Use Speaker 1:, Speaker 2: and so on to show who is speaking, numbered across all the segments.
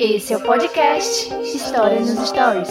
Speaker 1: Esse é o podcast História nos Stories.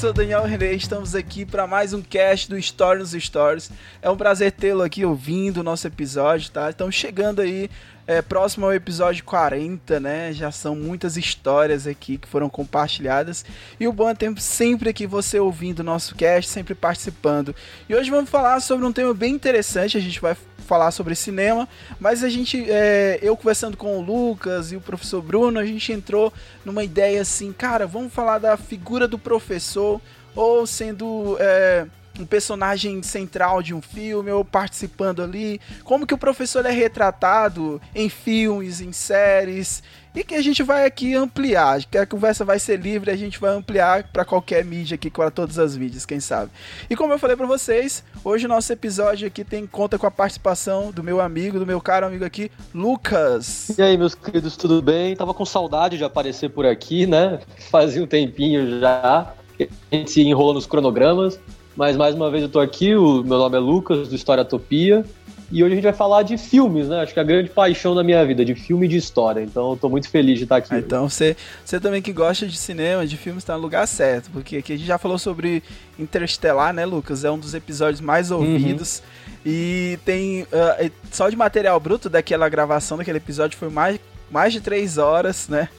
Speaker 2: Sou Daniel René, estamos aqui para mais um cast do Story nos Stories. É um prazer tê-lo aqui ouvindo o nosso episódio, tá? Estamos chegando aí é, próximo ao episódio 40, né? Já são muitas histórias aqui que foram compartilhadas. E o bom é ter sempre aqui você ouvindo o nosso cast, sempre participando. E hoje vamos falar sobre um tema bem interessante, a gente vai falar sobre cinema, mas a gente, é, eu conversando com o Lucas e o professor Bruno, a gente entrou numa ideia assim, cara, vamos falar da figura do professor, ou sendo é, um personagem central de um filme, ou participando ali, como que o professor é retratado em filmes, em séries, e que a gente vai aqui ampliar, que a conversa vai ser livre, a gente vai ampliar para qualquer mídia aqui, para todas as mídias, quem sabe. E como eu falei para vocês, hoje o nosso episódio aqui tem conta com a participação do meu amigo, do meu caro amigo aqui, Lucas.
Speaker 3: E aí, meus queridos, tudo bem? Tava com saudade de aparecer por aqui, né? Fazia um tempinho já, a gente se enrolou nos cronogramas, mas mais uma vez eu tô aqui, o meu nome é Lucas, do História Topia, e hoje a gente vai falar de filmes, né? Acho que é a grande paixão da minha vida, de filme e de história. Então eu tô muito feliz de estar aqui.
Speaker 2: Ah, então você, você também que gosta de cinema, de filmes, está no lugar certo. Porque aqui a gente já falou sobre Interestelar, né, Lucas? É um dos episódios mais ouvidos. Uhum. E tem. Uh, só de material bruto daquela gravação daquele episódio foi mais, mais de três horas, né?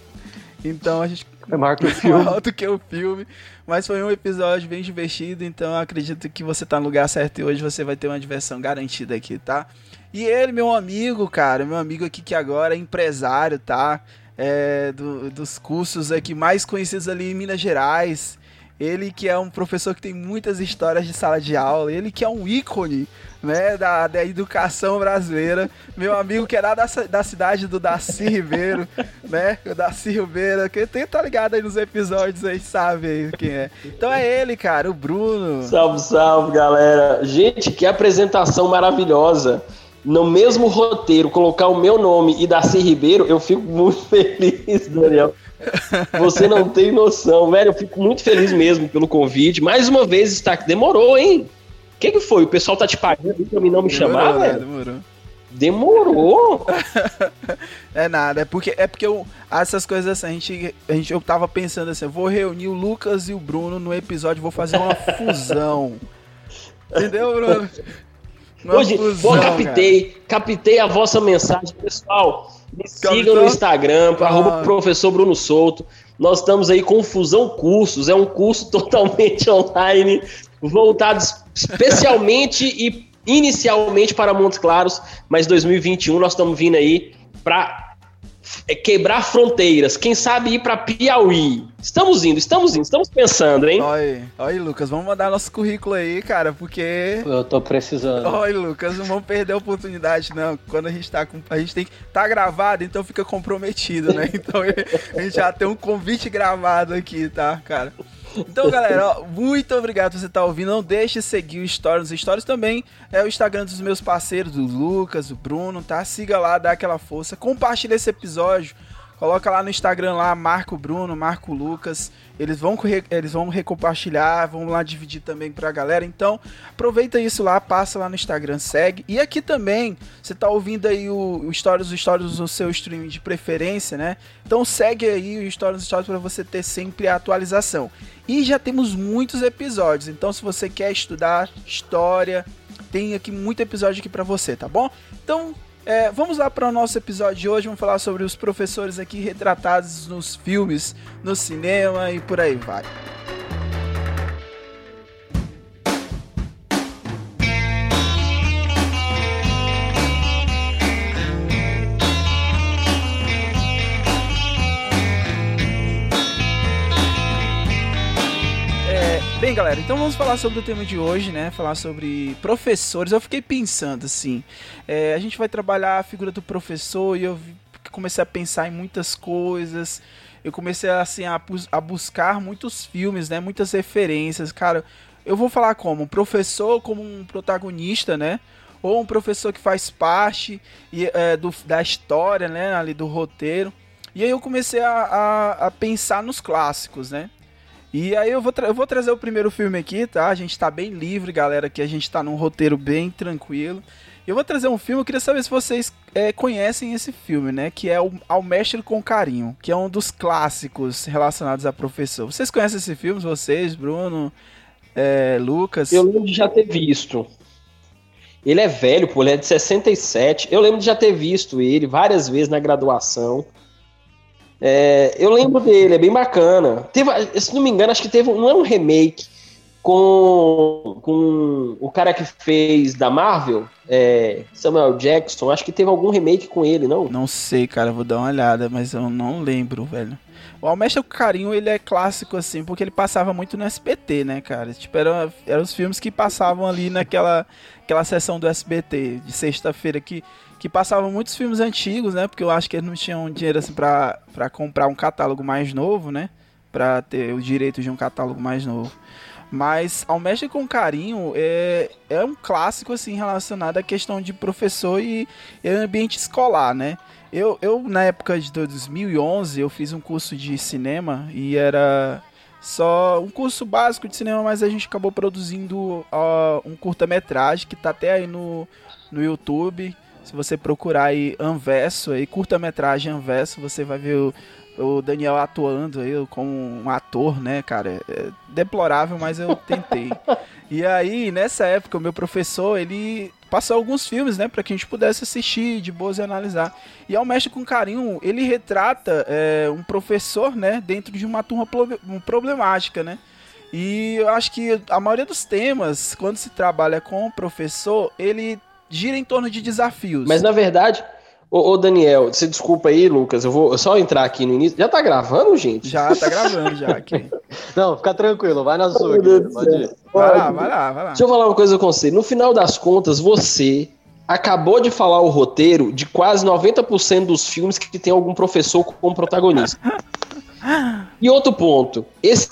Speaker 2: Então a gente.
Speaker 3: É maior que o filme.
Speaker 2: maior do que o filme. Mas foi um episódio bem divertido, então acredito que você tá no lugar certo e hoje você vai ter uma diversão garantida aqui, tá? E ele, meu amigo, cara, meu amigo aqui que agora é empresário, tá? É, do, dos cursos aqui mais conhecidos ali em Minas Gerais. Ele que é um professor que tem muitas histórias de sala de aula, ele que é um ícone né, da, da educação brasileira. Meu amigo que é da, da cidade do Daci Ribeiro, né? O Daci Ribeiro, que tem, tá ligado aí nos episódios aí, sabe aí quem é. Então é ele, cara, o Bruno.
Speaker 4: Salve, salve, galera. Gente, que apresentação maravilhosa. No mesmo roteiro, colocar o meu nome e Daci Ribeiro, eu fico muito feliz, Daniel. Você não tem noção, velho. Eu fico muito feliz mesmo pelo convite. Mais uma vez está aqui. Demorou, hein? O que, que foi? O pessoal tá te pagando pra mim não me demorou, chamar, né? velho?
Speaker 2: Demorou.
Speaker 4: Demorou?
Speaker 2: é nada, é porque, é porque eu, essas coisas assim, a gente, a gente, eu tava pensando assim, eu vou reunir o Lucas e o Bruno no episódio, vou fazer uma fusão. Entendeu, Bruno?
Speaker 4: Uma Hoje, fusão, bom, captei, cara. captei a vossa mensagem, pessoal. Me sigam no Instagram, ah. arroba professor Bruno Souto. Nós estamos aí com Fusão Cursos, é um curso totalmente online, voltado especialmente e inicialmente para Montes Claros, mas 2021 nós estamos vindo aí para quebrar fronteiras, quem sabe ir para Piauí. Estamos indo, estamos indo, estamos pensando, hein?
Speaker 2: Oi, oi, Lucas, vamos mandar nosso currículo aí, cara, porque
Speaker 3: eu tô precisando.
Speaker 2: Oi, Lucas, não vamos perder a oportunidade não. Quando a gente tá com a gente tem que tá gravado, então fica comprometido, né? Então a gente já tem um convite gravado aqui, tá, cara? Então, galera, ó, muito obrigado por você estar tá ouvindo. Não deixe de seguir o Stories. Os Stories também é o Instagram dos meus parceiros, do Lucas, do Bruno, tá? Siga lá, dá aquela força. Compartilha esse episódio. Coloca lá no Instagram lá, Marco Bruno, Marco Lucas. Eles vão, eles vão recompartilhar, vão lá dividir também pra galera. Então, aproveita isso lá, passa lá no Instagram, segue. E aqui também, você tá ouvindo aí o, o Stories, o Stories no seu streaming de preferência, né? Então segue aí o Stories, Stories para você ter sempre a atualização. E já temos muitos episódios. Então, se você quer estudar história, tem aqui muito episódio aqui para você, tá bom? Então, é, vamos lá para o nosso episódio de hoje. Vamos falar sobre os professores aqui retratados nos filmes, no cinema e por aí vai. Bem, galera, então vamos falar sobre o tema de hoje, né? Falar sobre professores. Eu fiquei pensando assim, é, a gente vai trabalhar a figura do professor e eu comecei a pensar em muitas coisas. Eu comecei assim a, a buscar muitos filmes, né? Muitas referências, cara. Eu vou falar como professor, como um protagonista, né? Ou um professor que faz parte é, do, da história, né? Ali do roteiro. E aí eu comecei a, a, a pensar nos clássicos, né? E aí eu vou, eu vou trazer o primeiro filme aqui, tá? A gente tá bem livre, galera, que a gente tá num roteiro bem tranquilo. Eu vou trazer um filme, eu queria saber se vocês é, conhecem esse filme, né? Que é o Ao Mestre com Carinho, que é um dos clássicos relacionados a professor. Vocês conhecem esse filme, vocês, Bruno, é, Lucas?
Speaker 4: Eu lembro de já ter visto. Ele é velho, pô, ele é de 67. Eu lembro de já ter visto ele várias vezes na graduação. É, eu lembro dele, é bem bacana. Teve, se não me engano, acho que teve. Não é um remake com, com o cara que fez da Marvel, é, Samuel Jackson. Acho que teve algum remake com ele, não?
Speaker 2: Não sei, cara, vou dar uma olhada, mas eu não lembro, velho. O Almestre Carinho, ele é clássico, assim, porque ele passava muito no SBT, né, cara? Tipo, eram era os filmes que passavam ali naquela aquela sessão do SBT de sexta-feira que que passavam muitos filmes antigos, né? Porque eu acho que eles não tinham dinheiro assim pra, pra comprar um catálogo mais novo, né? Pra ter o direito de um catálogo mais novo. Mas Ao Mestre com Carinho é, é um clássico assim relacionado à questão de professor e, e ambiente escolar, né? Eu, eu, na época de 2011, eu fiz um curso de cinema e era só um curso básico de cinema, mas a gente acabou produzindo uh, um curta-metragem que tá até aí no, no YouTube. Se você procurar aí Anverso, aí, curta-metragem Anverso, você vai ver o, o, Daniel atuando aí como um ator, né, cara? É deplorável, mas eu tentei. e aí, nessa época, o meu professor, ele passou alguns filmes, né, para que a gente pudesse assistir de boas e analisar. E ao Mestre com Carinho, ele retrata é, um professor, né, dentro de uma turma problemática, né? E eu acho que a maioria dos temas, quando se trabalha com o professor, ele gira em torno de desafios.
Speaker 4: Mas na verdade, ô, ô Daniel, você desculpa aí, Lucas, eu vou só entrar aqui no início. Já tá gravando, gente?
Speaker 2: Já, tá gravando já aqui.
Speaker 3: Não, fica tranquilo, vai na sua.
Speaker 2: Pode ir. Vai lá, vai lá, vai lá.
Speaker 4: Deixa eu falar uma coisa com você. No final das contas, você acabou de falar o roteiro de quase 90% dos filmes que tem algum professor como protagonista. e outro ponto, esse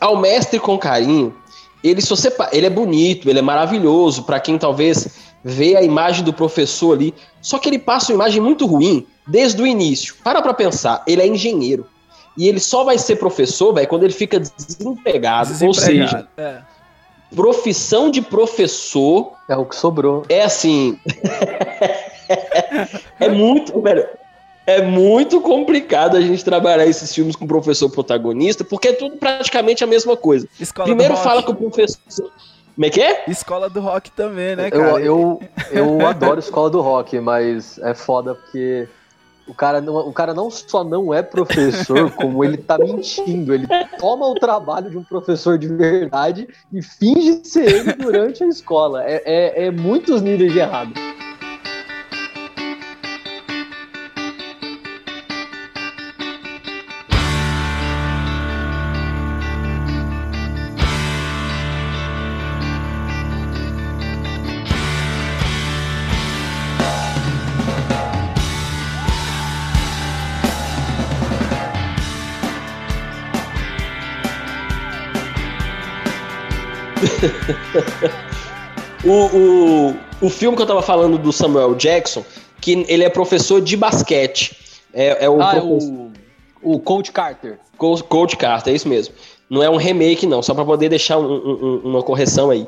Speaker 4: Ao Mestre com Carinho, ele, se você, ele é bonito, ele é maravilhoso para quem talvez vê a imagem do professor ali, só que ele passa uma imagem muito ruim desde o início. Para pra pensar, ele é engenheiro. E ele só vai ser professor, velho, quando ele fica desempregado. desempregado ou seja, é. profissão de professor.
Speaker 3: É o que sobrou.
Speaker 4: É assim. é muito, velho. É muito complicado a gente trabalhar esses filmes com professor protagonista, porque é tudo praticamente a mesma coisa. Escola Primeiro fala que o professor. Como é que é?
Speaker 2: Escola do rock também, né,
Speaker 3: cara? Eu, eu, eu adoro escola do rock, mas é foda porque o cara, não, o cara não só não é professor, como ele tá mentindo. Ele toma o trabalho de um professor de verdade e finge ser ele durante a escola. É, é, é muitos níveis de errado.
Speaker 4: o, o, o filme que eu tava falando do Samuel Jackson, que ele é professor de basquete. É, é o,
Speaker 3: ah, é o, o Coach Carter.
Speaker 4: Coach, Coach Carter, é isso mesmo. Não é um remake, não, só para poder deixar um, um, uma correção aí.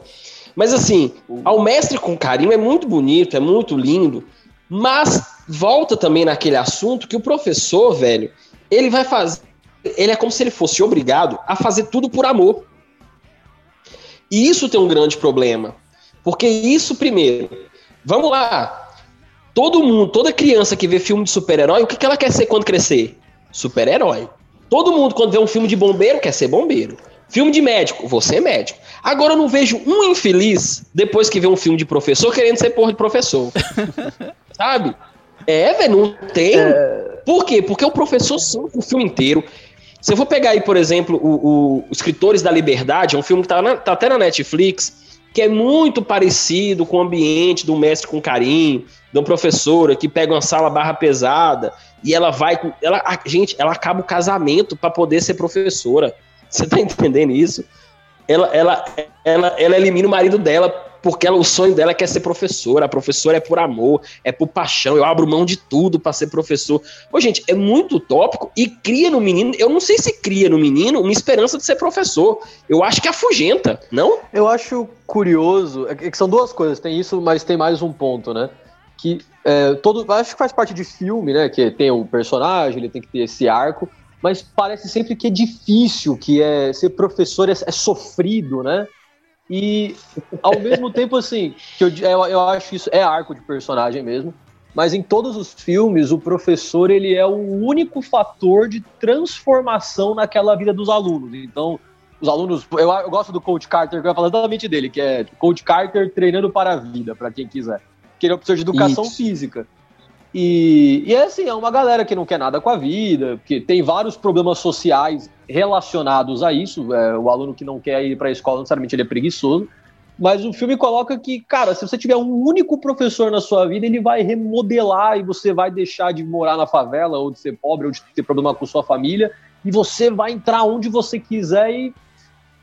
Speaker 4: Mas assim, ao mestre com carinho é muito bonito, é muito lindo, mas volta também naquele assunto que o professor, velho, ele vai fazer. Ele é como se ele fosse obrigado a fazer tudo por amor. E isso tem um grande problema. Porque isso, primeiro, vamos lá. Todo mundo, toda criança que vê filme de super-herói, o que, que ela quer ser quando crescer? Super-herói. Todo mundo, quando vê um filme de bombeiro, quer ser bombeiro. Filme de médico, você é médico. Agora eu não vejo um infeliz depois que vê um filme de professor querendo ser porra de professor. Sabe? É, velho, não tem. É... Por quê? Porque o professor sofre o filme inteiro. Se eu for pegar aí, por exemplo, o, o Escritores da Liberdade, é um filme que tá, na, tá até na Netflix, que é muito parecido com o ambiente do mestre com carinho, de uma professora que pega uma sala barra pesada e ela vai. Ela, a, gente, ela acaba o casamento para poder ser professora. Você tá entendendo isso? Ela, ela, ela, ela elimina o marido dela porque ela, o sonho dela é quer ser professora. A professora é por amor, é por paixão. Eu abro mão de tudo para ser professor. Pô, gente, é muito utópico e cria no menino. Eu não sei se cria no menino uma esperança de ser professor. Eu acho que afugenta, não?
Speaker 3: Eu acho curioso. É que são duas coisas. Tem isso, mas tem mais um ponto, né? Que é, todo. Acho que faz parte de filme, né? Que tem o personagem, ele tem que ter esse arco. Mas parece sempre que é difícil, que é ser professor é, é sofrido, né? E ao mesmo tempo, assim, que eu, eu, eu acho isso é arco de personagem mesmo. Mas em todos os filmes, o professor ele é o único fator de transformação naquela vida dos alunos. Então, os alunos. Eu, eu gosto do Coach Carter, que eu ia falar exatamente dele, que é Coach Carter treinando para a vida, para quem quiser. Que ele é um professor de educação Isso. física. E, e é assim, é uma galera que não quer nada com a vida, que tem vários problemas sociais relacionados a isso. É, o aluno que não quer ir para a escola, necessariamente ele é preguiçoso. Mas o filme coloca que, cara, se você tiver um único professor na sua vida, ele vai remodelar e você vai deixar de morar na favela, ou de ser pobre, ou de ter problema com sua família, e você vai entrar onde você quiser e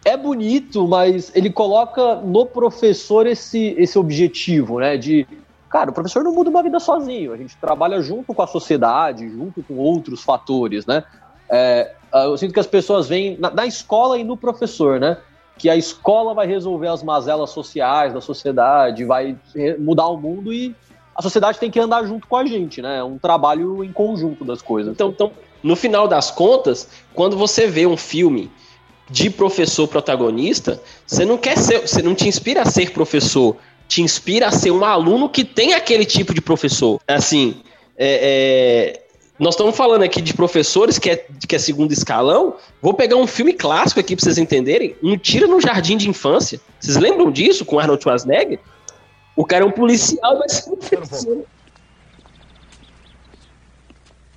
Speaker 3: é bonito, mas ele coloca no professor esse, esse objetivo, né? De Cara, o professor não muda uma vida sozinho, a gente trabalha junto com a sociedade, junto com outros fatores, né? É, eu sinto que as pessoas veem na, na, escola e no professor, né? Que a escola vai resolver as mazelas sociais da sociedade, vai mudar o mundo e a sociedade tem que andar junto com a gente, né? É um trabalho em conjunto das coisas.
Speaker 4: Então, então, no final das contas, quando você vê um filme de professor protagonista, você não quer ser, você não te inspira a ser professor, te inspira a ser um aluno que tem aquele tipo de professor. Assim, é, é, nós estamos falando aqui de professores que é, que é segundo escalão. Vou pegar um filme clássico aqui para vocês entenderem. Um Tira no Jardim de Infância. Vocês lembram disso com Arnold Schwarzenegger? O cara é um policial, mas.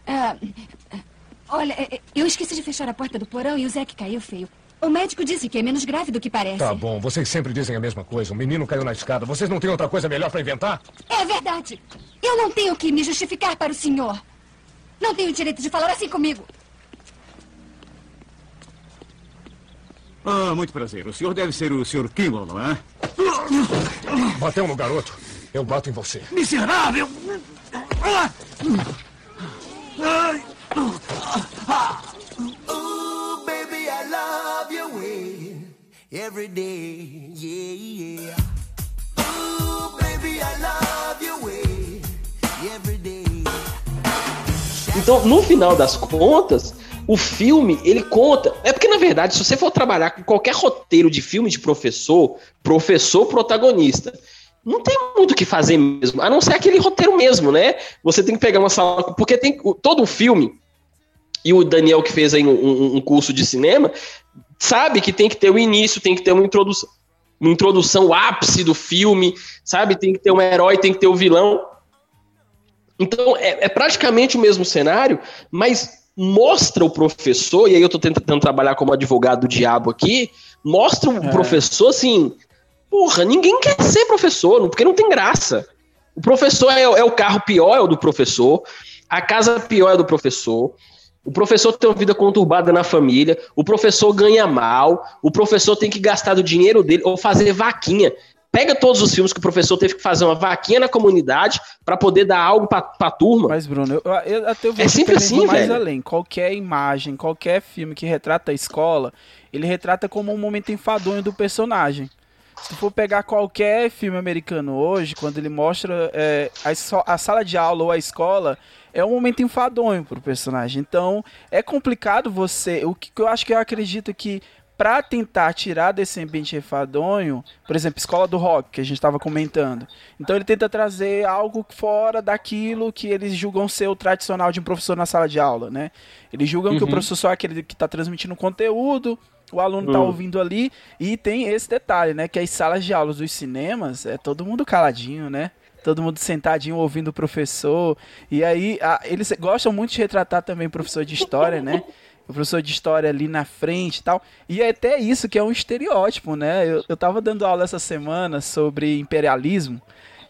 Speaker 5: Ah, olha, eu esqueci de fechar a porta do porão e o Zé que caiu feio. O médico disse que é menos grave do que parece.
Speaker 6: Tá bom, vocês sempre dizem a mesma coisa. O menino caiu na escada. Vocês não têm outra coisa melhor para inventar?
Speaker 5: É verdade. Eu não tenho que me justificar para o senhor. Não tenho direito de falar assim comigo.
Speaker 6: Ah, muito prazer. O senhor deve ser o senhor Kimball, não é? Bateu no garoto. Eu bato em você.
Speaker 7: Miserável! Ai! Every day. Yeah, yeah. Ooh, baby, I love your way every day.
Speaker 4: Então, no final das contas, o filme, ele conta. É porque, na verdade, se você for trabalhar com qualquer roteiro de filme de professor, professor protagonista, não tem muito o que fazer mesmo, a não ser aquele roteiro mesmo, né? Você tem que pegar uma sala. Porque tem todo o filme, e o Daniel que fez aí um, um curso de cinema, sabe que tem que ter o início, tem que ter uma introdução, uma introdução, o ápice do filme, sabe? Tem que ter um herói, tem que ter o um vilão. Então é, é, praticamente o mesmo cenário, mas mostra o professor, e aí eu tô tentando trabalhar como advogado do diabo aqui, mostra o é. professor assim, porra, ninguém quer ser professor, porque não tem graça. O professor é, é o carro pior, é o do professor, a casa pior é do professor, o professor tem uma vida conturbada na família, o professor ganha mal, o professor tem que gastar do dinheiro dele ou fazer vaquinha. Pega todos os filmes que o professor teve que fazer uma vaquinha na comunidade para poder dar algo para a turma.
Speaker 2: Mas, Bruno, eu, eu até vou é sempre assim, mais velho. além. Qualquer imagem, qualquer filme que retrata a escola, ele retrata como um momento enfadonho do personagem. Se for pegar qualquer filme americano hoje, quando ele mostra é, a, a sala de aula ou a escola, é um momento enfadonho pro personagem. Então, é complicado você. O que eu acho que eu acredito que para tentar tirar desse ambiente enfadonho, por exemplo, escola do rock, que a gente estava comentando. Então ele tenta trazer algo fora daquilo que eles julgam ser o tradicional de um professor na sala de aula, né? Eles julgam uhum. que o uhum. professor é aquele que está transmitindo conteúdo, o aluno está uhum. ouvindo ali, e tem esse detalhe, né? Que as salas de aulas dos cinemas é todo mundo caladinho, né? Todo mundo sentadinho ouvindo o professor. E aí, a, eles gostam muito de retratar também o professor de história, né? o professor de história ali na frente e tal. E é até isso que é um estereótipo, né? Eu, eu tava dando aula essa semana sobre imperialismo,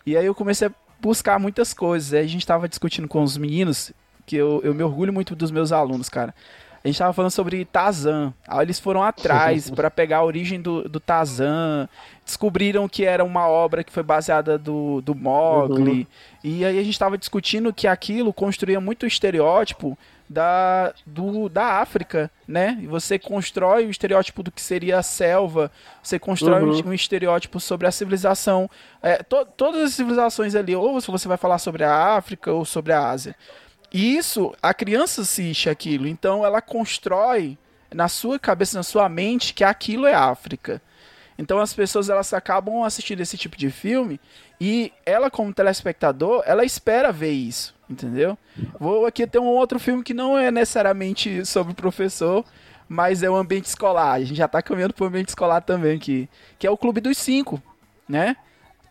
Speaker 2: e aí eu comecei a buscar muitas coisas. Aí a gente tava discutindo com os meninos, que eu, eu me orgulho muito dos meus alunos, cara. A gente tava falando sobre Tarzan. Aí eles foram atrás para pegar a origem do, do Tarzan. Descobriram que era uma obra que foi baseada do, do Mogli. Uhum. E aí a gente tava discutindo que aquilo construía muito o estereótipo da, do, da África, né? E você constrói o estereótipo do que seria a selva, você constrói uhum. um, um, estereótipo sobre a civilização. É, to, todas as civilizações ali, ou você vai falar sobre a África ou sobre a Ásia. E isso, a criança assiste aquilo, então ela constrói na sua cabeça, na sua mente, que aquilo é África. Então as pessoas elas acabam assistindo esse tipo de filme e ela como telespectador, ela espera ver isso, entendeu? Vou aqui ter um outro filme que não é necessariamente sobre o professor, mas é o ambiente escolar. A gente já está caminhando para o ambiente escolar também aqui, que é o Clube dos Cinco, né?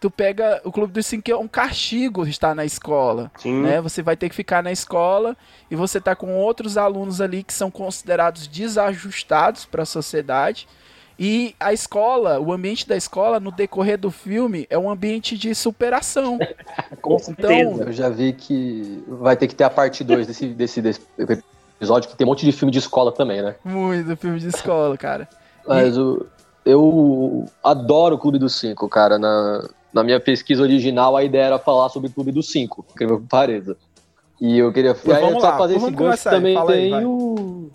Speaker 2: Tu pega o Clube dos Cinco que é um castigo estar na escola, Sim. né? Você vai ter que ficar na escola e você tá com outros alunos ali que são considerados desajustados para a sociedade e a escola, o ambiente da escola, no decorrer do filme, é um ambiente de superação.
Speaker 3: Com certeza. Então, eu já vi que vai ter que ter a parte 2 desse, desse, desse, episódio, que tem um monte de filme de escola também, né?
Speaker 2: Muito filme de escola, cara.
Speaker 3: Mas e... o, eu adoro o Clube dos Cinco, cara. Na, na minha pesquisa original, a ideia era falar sobre o Clube dos Cinco, incrível que pareça. E eu queria
Speaker 2: e aí, só fazer esse gancho
Speaker 3: também tem aí, o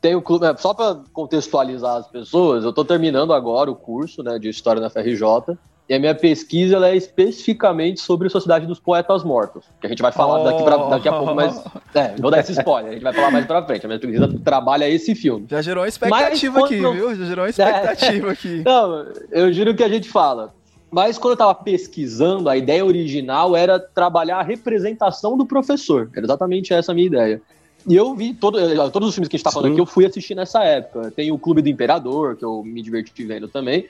Speaker 3: tem o clube, é, só para contextualizar as pessoas, eu estou terminando agora o curso né, de História na FRJ, e a minha pesquisa é especificamente sobre a Sociedade dos Poetas Mortos, que a gente vai falar oh. daqui, pra, daqui a pouco, mas é, vou dar esse spoiler, a gente vai falar mais pra frente. A minha pesquisa trabalha esse filme.
Speaker 2: Já gerou uma expectativa aqui, não... viu? Já gerou uma expectativa é. aqui.
Speaker 3: Não, eu juro que a gente fala. Mas quando eu estava pesquisando, a ideia original era trabalhar a representação do professor. Era exatamente essa a minha ideia. E eu vi todo, eh, todos os filmes que a gente tá falando Sim. aqui, eu fui assistir nessa época. Tem o Clube do Imperador, que eu me diverti vendo também.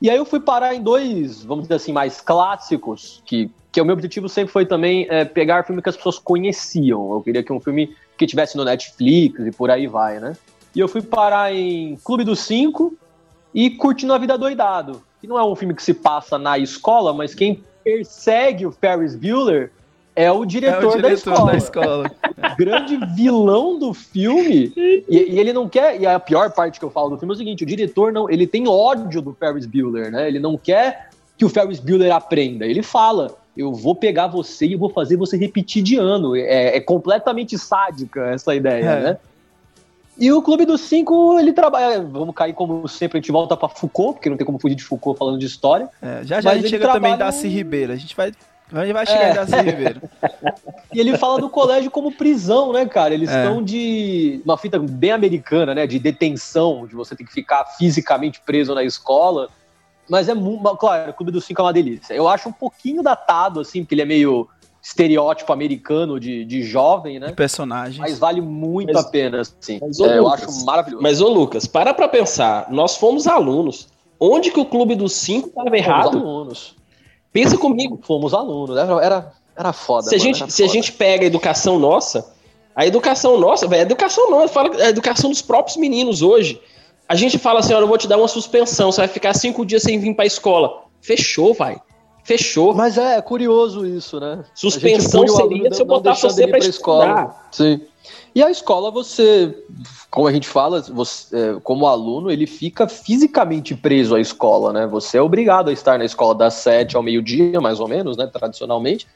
Speaker 3: E aí eu fui parar em dois, vamos dizer assim, mais clássicos, que, que o meu objetivo sempre foi também é, pegar filme que as pessoas conheciam. Eu queria que um filme que tivesse no Netflix e por aí vai, né? E eu fui parar em Clube dos Cinco e Curtindo a Vida Doidado, que não é um filme que se passa na escola, mas quem persegue o Ferris Bueller é o diretor, é o diretor da escola. Da escola. Grande vilão do filme. E, e, ele não quer. E a pior parte que eu falo do filme é o seguinte: o diretor não. Ele tem ódio do Ferris Bueller, né? Ele não quer que o Ferris Bueller aprenda. Ele fala. Eu vou pegar você e vou fazer você repetir de ano. É, é completamente sádica essa ideia, é. né? E o Clube dos Cinco, ele trabalha. Vamos cair como sempre, a gente volta para Foucault, porque não tem como fugir de Foucault falando de história.
Speaker 2: É, já já a gente chega trabalha... também da C. Ribeiro. A gente vai Onde vai chegar é. Darcy Ribeiro?
Speaker 3: E ele fala do colégio como prisão, né, cara? Eles é. estão de uma fita bem americana, né? De detenção, de você ter que ficar fisicamente preso na escola. Mas é muito. Claro, o Clube dos Cinco é uma delícia. Eu acho um pouquinho datado, assim, porque ele é meio estereótipo americano de, de jovem, né? De
Speaker 2: personagem.
Speaker 3: Mas vale muito mas, a pena, assim. Mas, é, eu acho maravilhoso.
Speaker 4: Mas, ô Lucas, para pra pensar. Nós fomos alunos. Onde que o Clube dos Cinco estava errado?
Speaker 3: Fomos alunos.
Speaker 4: Pensa comigo.
Speaker 3: Fomos alunos, era, era, era foda.
Speaker 4: Se, mano, a gente, se
Speaker 3: foda.
Speaker 4: a gente pega a educação nossa, a educação nossa, velho, a educação não, fala a educação dos próprios meninos hoje. A gente fala assim, olha, eu vou te dar uma suspensão, você vai ficar cinco dias sem vir pra escola. Fechou, vai. Fechou.
Speaker 3: Mas é, é curioso isso, né?
Speaker 4: Suspensão seria se eu botar você pra escola.
Speaker 3: Sim. E a escola, você, como a gente fala, você, é, como aluno, ele fica fisicamente preso à escola, né? Você é obrigado a estar na escola das sete ao meio-dia, mais ou menos, né? Tradicionalmente.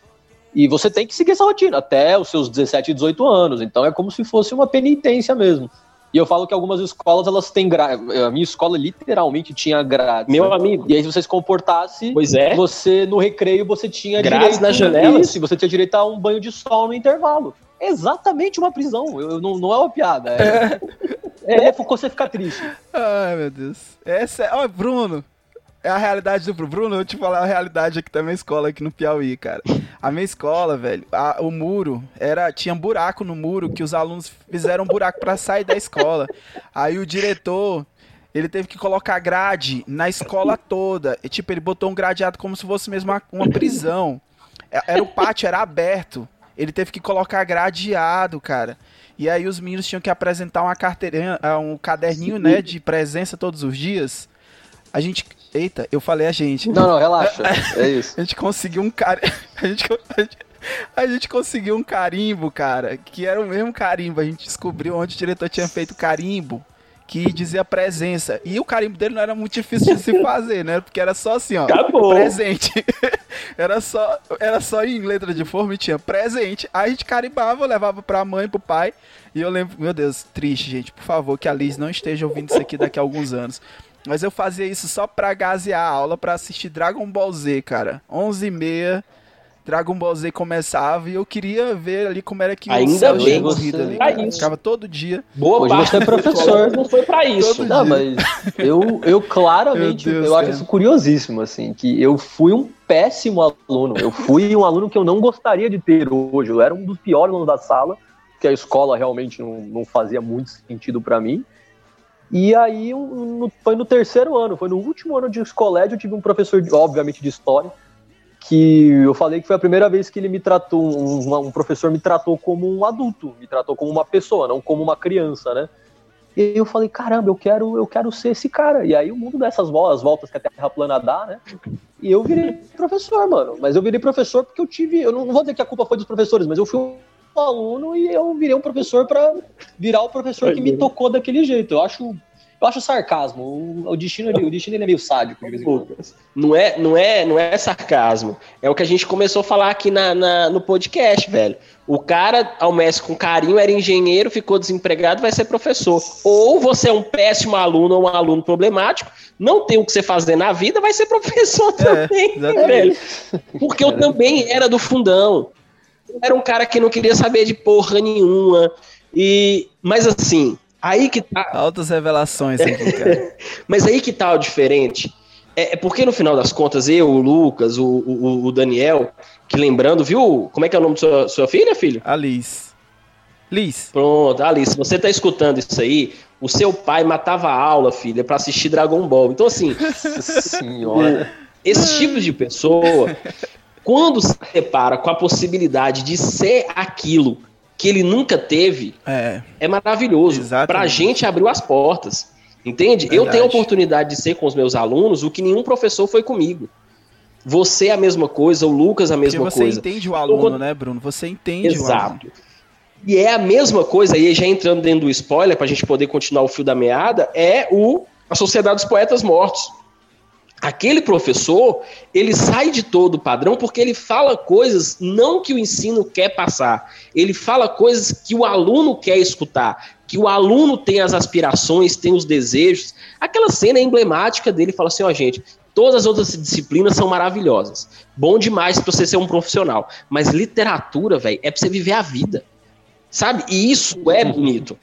Speaker 3: E você tem que seguir essa rotina até os seus 17, 18 anos. Então é como se fosse uma penitência mesmo. E eu falo que algumas escolas, elas têm grade. A minha escola literalmente tinha grade.
Speaker 4: Meu né? amigo.
Speaker 3: E aí, se você se comportasse,
Speaker 4: pois é.
Speaker 3: você, no recreio, você tinha
Speaker 4: grade
Speaker 3: direito...
Speaker 4: na janela.
Speaker 3: Isso, você tinha direito a um banho de sol no intervalo exatamente uma prisão. Eu, não, não é uma piada. É, é. é Foucault você ficar triste.
Speaker 2: Ai, meu Deus. Essa é. Ó, Bruno. É a realidade do Bruno. Eu vou te falar a realidade aqui da minha escola, aqui no Piauí, cara. A minha escola, velho, a, o muro era. Tinha um buraco no muro que os alunos fizeram um buraco para sair da escola. Aí o diretor ele teve que colocar grade na escola toda. E, tipo, ele botou um gradeado como se fosse mesmo uma, uma prisão. É, era o pátio, era aberto. ele teve que colocar gradeado, cara. E aí os meninos tinham que apresentar uma carteirinha, ah, um caderninho, né, de presença todos os dias. A gente. Eita, eu falei a gente.
Speaker 3: Não, não, relaxa. É isso.
Speaker 2: A gente conseguiu um cara. A gente, a gente, a gente conseguiu um carimbo, cara, que era o mesmo carimbo. A gente descobriu onde o diretor tinha feito carimbo que dizia presença. E o carimbo dele não era muito difícil de se fazer, né? Porque era só assim, ó.
Speaker 4: Acabou.
Speaker 2: Presente. era só, era só em letra de forma e tinha presente. Aí a gente carimbava, levava pra mãe, pro pai. E eu lembro, meu Deus, triste, gente. Por favor, que a Liz não esteja ouvindo isso aqui daqui a alguns anos. Mas eu fazia isso só pra gasear a aula, pra assistir Dragon Ball Z, cara. 11 e meia, Dragon Ball Z começava e eu queria ver ali como era que
Speaker 4: Ainda
Speaker 2: o céu
Speaker 4: bem
Speaker 3: você-
Speaker 2: ali.
Speaker 4: pra
Speaker 2: cara.
Speaker 4: isso.
Speaker 2: Ficava todo dia.
Speaker 4: Boa
Speaker 3: Hoje
Speaker 4: parte
Speaker 3: você é professor.
Speaker 4: não foi pra isso.
Speaker 2: Todo
Speaker 3: Não, mas eu, eu claramente,
Speaker 2: Deus,
Speaker 3: eu acho
Speaker 2: cara.
Speaker 3: isso curiosíssimo, assim, que eu fui um péssimo aluno. Eu fui um aluno que eu não gostaria de ter hoje. Eu era um dos piores alunos da sala, que a escola realmente não, não fazia muito sentido pra mim. E aí, no- foi no terceiro ano, foi no último ano de colégio, eu tive um professor, obviamente, de história, que eu falei que foi a primeira vez que ele me tratou, um, um professor me tratou como um adulto, me tratou como uma pessoa, não como uma criança, né? E eu falei, caramba, eu quero, eu quero ser esse cara. E aí o mundo dessas voltas, as voltas que a Terra plana dá, né? E eu virei professor, mano. Mas eu virei professor porque eu tive, eu não vou dizer que a culpa foi dos professores, mas eu fui aluno e eu virei um professor pra virar o professor que me tocou daquele jeito. Eu acho, eu acho sarcasmo. O, o destino, ele- o destino ele é meio sádico
Speaker 4: Não é, não, é, não é sarcasmo. É o que a gente começou a falar aqui na, na- no podcast, velho. O cara, ao mestre com carinho, era engenheiro, ficou desempregado, vai ser professor. Ou você é um péssimo aluno ou um aluno problemático, não tem o que você fazer na vida, vai ser professor também,
Speaker 2: exatamente.
Speaker 4: velho. Porque eu também era do fundão. Era um cara que não queria saber de porra nenhuma. E, mas assim, aí que tá.
Speaker 2: Altas revelações aqui, cara.
Speaker 4: Mas aí que tá o diferente. É, é porque no final das contas, eu, o Lucas, o, o, o Daniel, que lembrando, viu? Como é que é o nome da sua, sua filha, filho?
Speaker 2: A Liz.
Speaker 4: Pronto, Alice, se você tá escutando isso aí, o seu pai matava a aula, filha, pra assistir Dragon Ball. Então, assim,
Speaker 3: Senhora.
Speaker 4: esse tipo de pessoa, quando se depara com a possibilidade de ser aquilo que ele nunca teve,
Speaker 2: É.
Speaker 4: é maravilhoso.
Speaker 2: Exatamente.
Speaker 4: Pra gente abriu as portas. Entende? Eu
Speaker 2: Verdade.
Speaker 4: tenho a oportunidade de ser com os meus alunos o que nenhum professor foi comigo. Você é a mesma coisa, o Lucas a
Speaker 2: Porque
Speaker 4: mesma
Speaker 2: você
Speaker 4: coisa.
Speaker 2: entende o aluno, né, Bruno? Você entende o aluno.
Speaker 4: Exato. E é a mesma coisa, aí já entrando dentro do spoiler, pra gente poder continuar o fio da meada, é o a Sociedade dos Poetas Mortos. Aquele professor, ele sai de todo o padrão porque ele fala coisas não que o ensino quer passar. Ele fala coisas que o aluno quer escutar, que o aluno tem as aspirações, tem os desejos. Aquela cena é emblemática dele, fala assim, ó, gente, todas as outras disciplinas são maravilhosas. Bom demais pra você ser um profissional, mas literatura, velho, é pra você viver a vida. Sabe? E isso é bonito.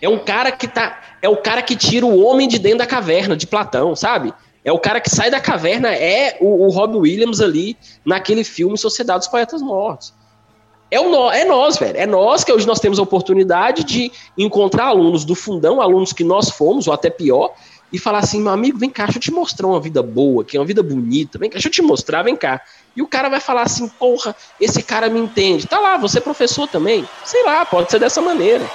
Speaker 4: É um cara que tá. É o cara que tira o homem de dentro da caverna, de Platão, sabe? É o cara que sai da caverna, é o, o Rob Williams ali naquele filme Sociedade dos Poetas Mortos. É, o é nós, velho. É nós que hoje nós temos a oportunidade de encontrar alunos do fundão, alunos que nós fomos, ou até pior, e falar assim, meu amigo, vem cá, deixa eu te mostrar uma vida boa, que é uma vida bonita, vem cá, deixa eu te mostrar, vem cá. E o cara vai falar assim, porra, esse cara me entende. Tá lá, você é professor também? Sei lá, pode ser dessa maneira.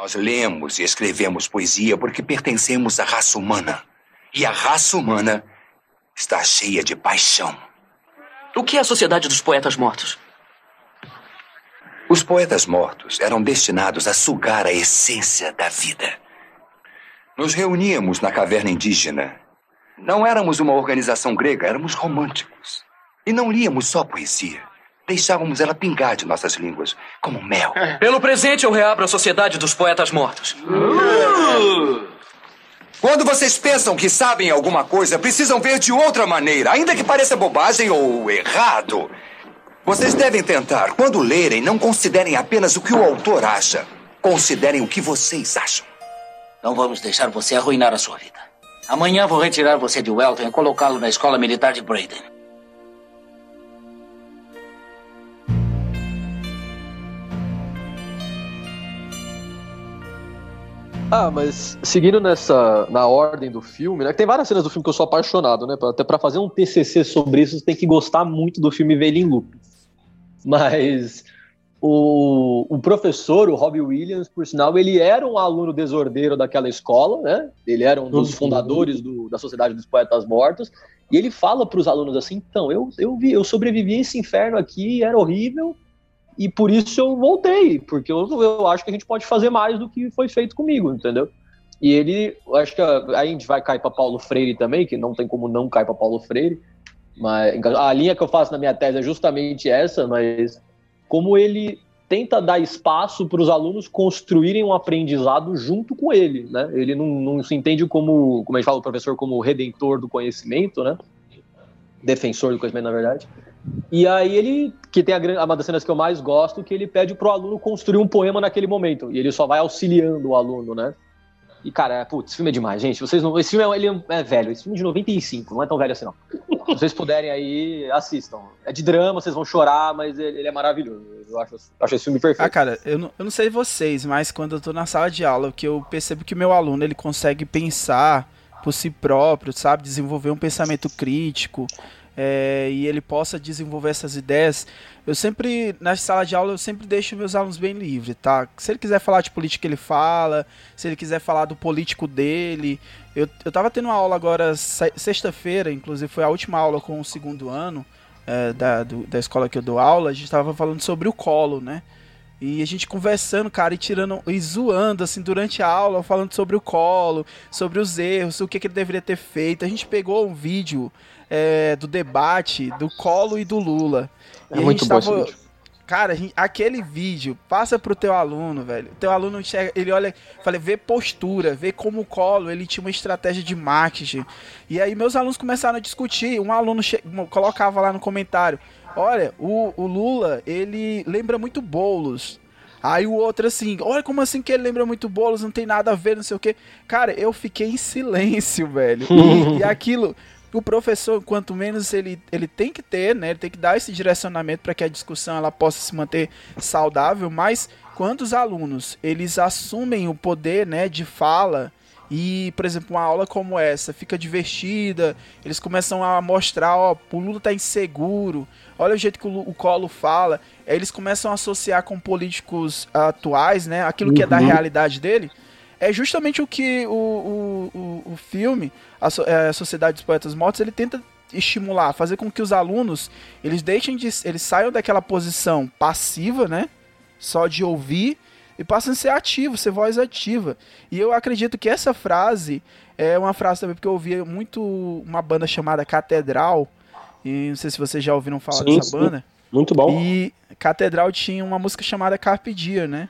Speaker 8: Nós lemos e escrevemos poesia porque pertencemos à raça humana. E a raça humana está cheia de paixão.
Speaker 9: O que é a Sociedade dos Poetas Mortos?
Speaker 8: Os poetas mortos eram destinados a sugar a essência da vida. Nos reuníamos na caverna indígena. Não éramos uma organização grega, éramos românticos. E não líamos só poesia. Deixávamos ela pingar de nossas línguas, como mel.
Speaker 9: Pelo presente, eu reabro a Sociedade dos Poetas Mortos.
Speaker 8: Quando vocês pensam que sabem alguma coisa, precisam ver de outra maneira, ainda que pareça bobagem ou errado. Vocês devem tentar, quando lerem, não considerem apenas o que o autor acha. Considerem o que vocês acham.
Speaker 10: Não vamos deixar você arruinar a sua vida. Amanhã vou retirar você de Welton e colocá-lo na escola militar de Braden.
Speaker 3: Ah, mas seguindo nessa na ordem do filme, né? Tem várias cenas do filme que eu sou apaixonado, né? Até para fazer um TCC sobre isso, você tem que gostar muito do filme Velho em Loop. Mas o, o professor, o Robbie Williams, por sinal, ele era um aluno desordeiro daquela escola, né? Ele era um dos uhum. fundadores do, da Sociedade dos Poetas Mortos. E ele fala para os alunos assim: então, eu, eu, vi, eu sobrevivi a esse inferno aqui, era horrível, e por isso eu voltei, porque eu, eu acho que a gente pode fazer mais do que foi feito comigo, entendeu? E ele, acho que aí a gente vai cair para Paulo Freire também, que não tem como não cair para Paulo Freire. Mas a linha que eu faço na minha tese é justamente essa, mas como ele tenta dar espaço para os alunos construírem um aprendizado junto com ele, né? Ele não, não se entende como, como a gente fala o professor, como redentor do conhecimento, né? Defensor do conhecimento, na verdade. E aí ele, que tem a, uma das cenas que eu mais gosto, que ele pede pro aluno construir um poema naquele momento. E ele só vai auxiliando o aluno, né? E, cara, putz, esse filme é demais, gente. Vocês não, esse filme é, ele é velho, esse filme é de 95, não é tão velho assim, não. Se vocês puderem aí, assistam. É de drama, vocês vão chorar, mas ele, ele é maravilhoso. Eu acho, acho esse filme perfeito.
Speaker 2: Ah, cara, eu não, eu não sei vocês, mas quando eu tô na sala de aula, que eu percebo que meu aluno, ele consegue pensar por si próprio, sabe? Desenvolver um pensamento crítico, é, e ele possa desenvolver essas ideias. Eu sempre, na sala de aula, eu sempre deixo meus alunos bem livres, tá? Se ele quiser falar de política, ele fala. Se ele quiser falar do político dele. Eu, eu tava tendo uma aula agora, sexta-feira, inclusive foi a última aula com o segundo ano é, da, do, da escola que eu dou aula. A gente tava falando sobre o colo, né? E a gente conversando, cara, e tirando e zoando assim durante a aula, falando sobre o colo, sobre os erros, o que, que ele deveria ter feito. A gente pegou um vídeo é, do debate do Colo e do Lula.
Speaker 3: É e muito bom tava...
Speaker 2: Cara, gente, aquele vídeo, passa pro teu aluno, velho. O teu aluno chega, ele olha, falei, vê postura, vê como o Colo, ele tinha uma estratégia de marketing. E aí meus alunos começaram a discutir. Um aluno che... colocava lá no comentário: Olha, o, o Lula, ele lembra muito bolos. Aí o outro assim, olha como assim que ele lembra muito bolos, não tem nada a ver, não sei o que. Cara, eu fiquei em silêncio, velho. E, e aquilo, o professor, quanto menos ele, ele tem que ter, né? Ele tem que dar esse direcionamento para que a discussão ela possa se manter saudável, mas quando os alunos eles assumem o poder, né, de fala e, por exemplo, uma aula como essa fica divertida, eles começam a mostrar, ó, o Lula tá inseguro, olha o jeito que o, o Colo fala, aí eles começam a associar com políticos atuais, né, aquilo que é da uhum. realidade dele é justamente o que o, o, o, filme, a, é, a Sociedade dos Poetas Mortos, ele tenta estimular, fazer com que os alunos eles deixem de, eles saiam daquela posição passiva, né? Só de ouvir e passem a ser ativos, ser voz ativa. E eu acredito que essa frase é uma frase também porque eu ouvi muito uma banda chamada Catedral. E não sei se vocês já ouviram falar sim, dessa sim. banda.
Speaker 3: Muito bom.
Speaker 2: E Catedral tinha uma música chamada Carpe Diem, né?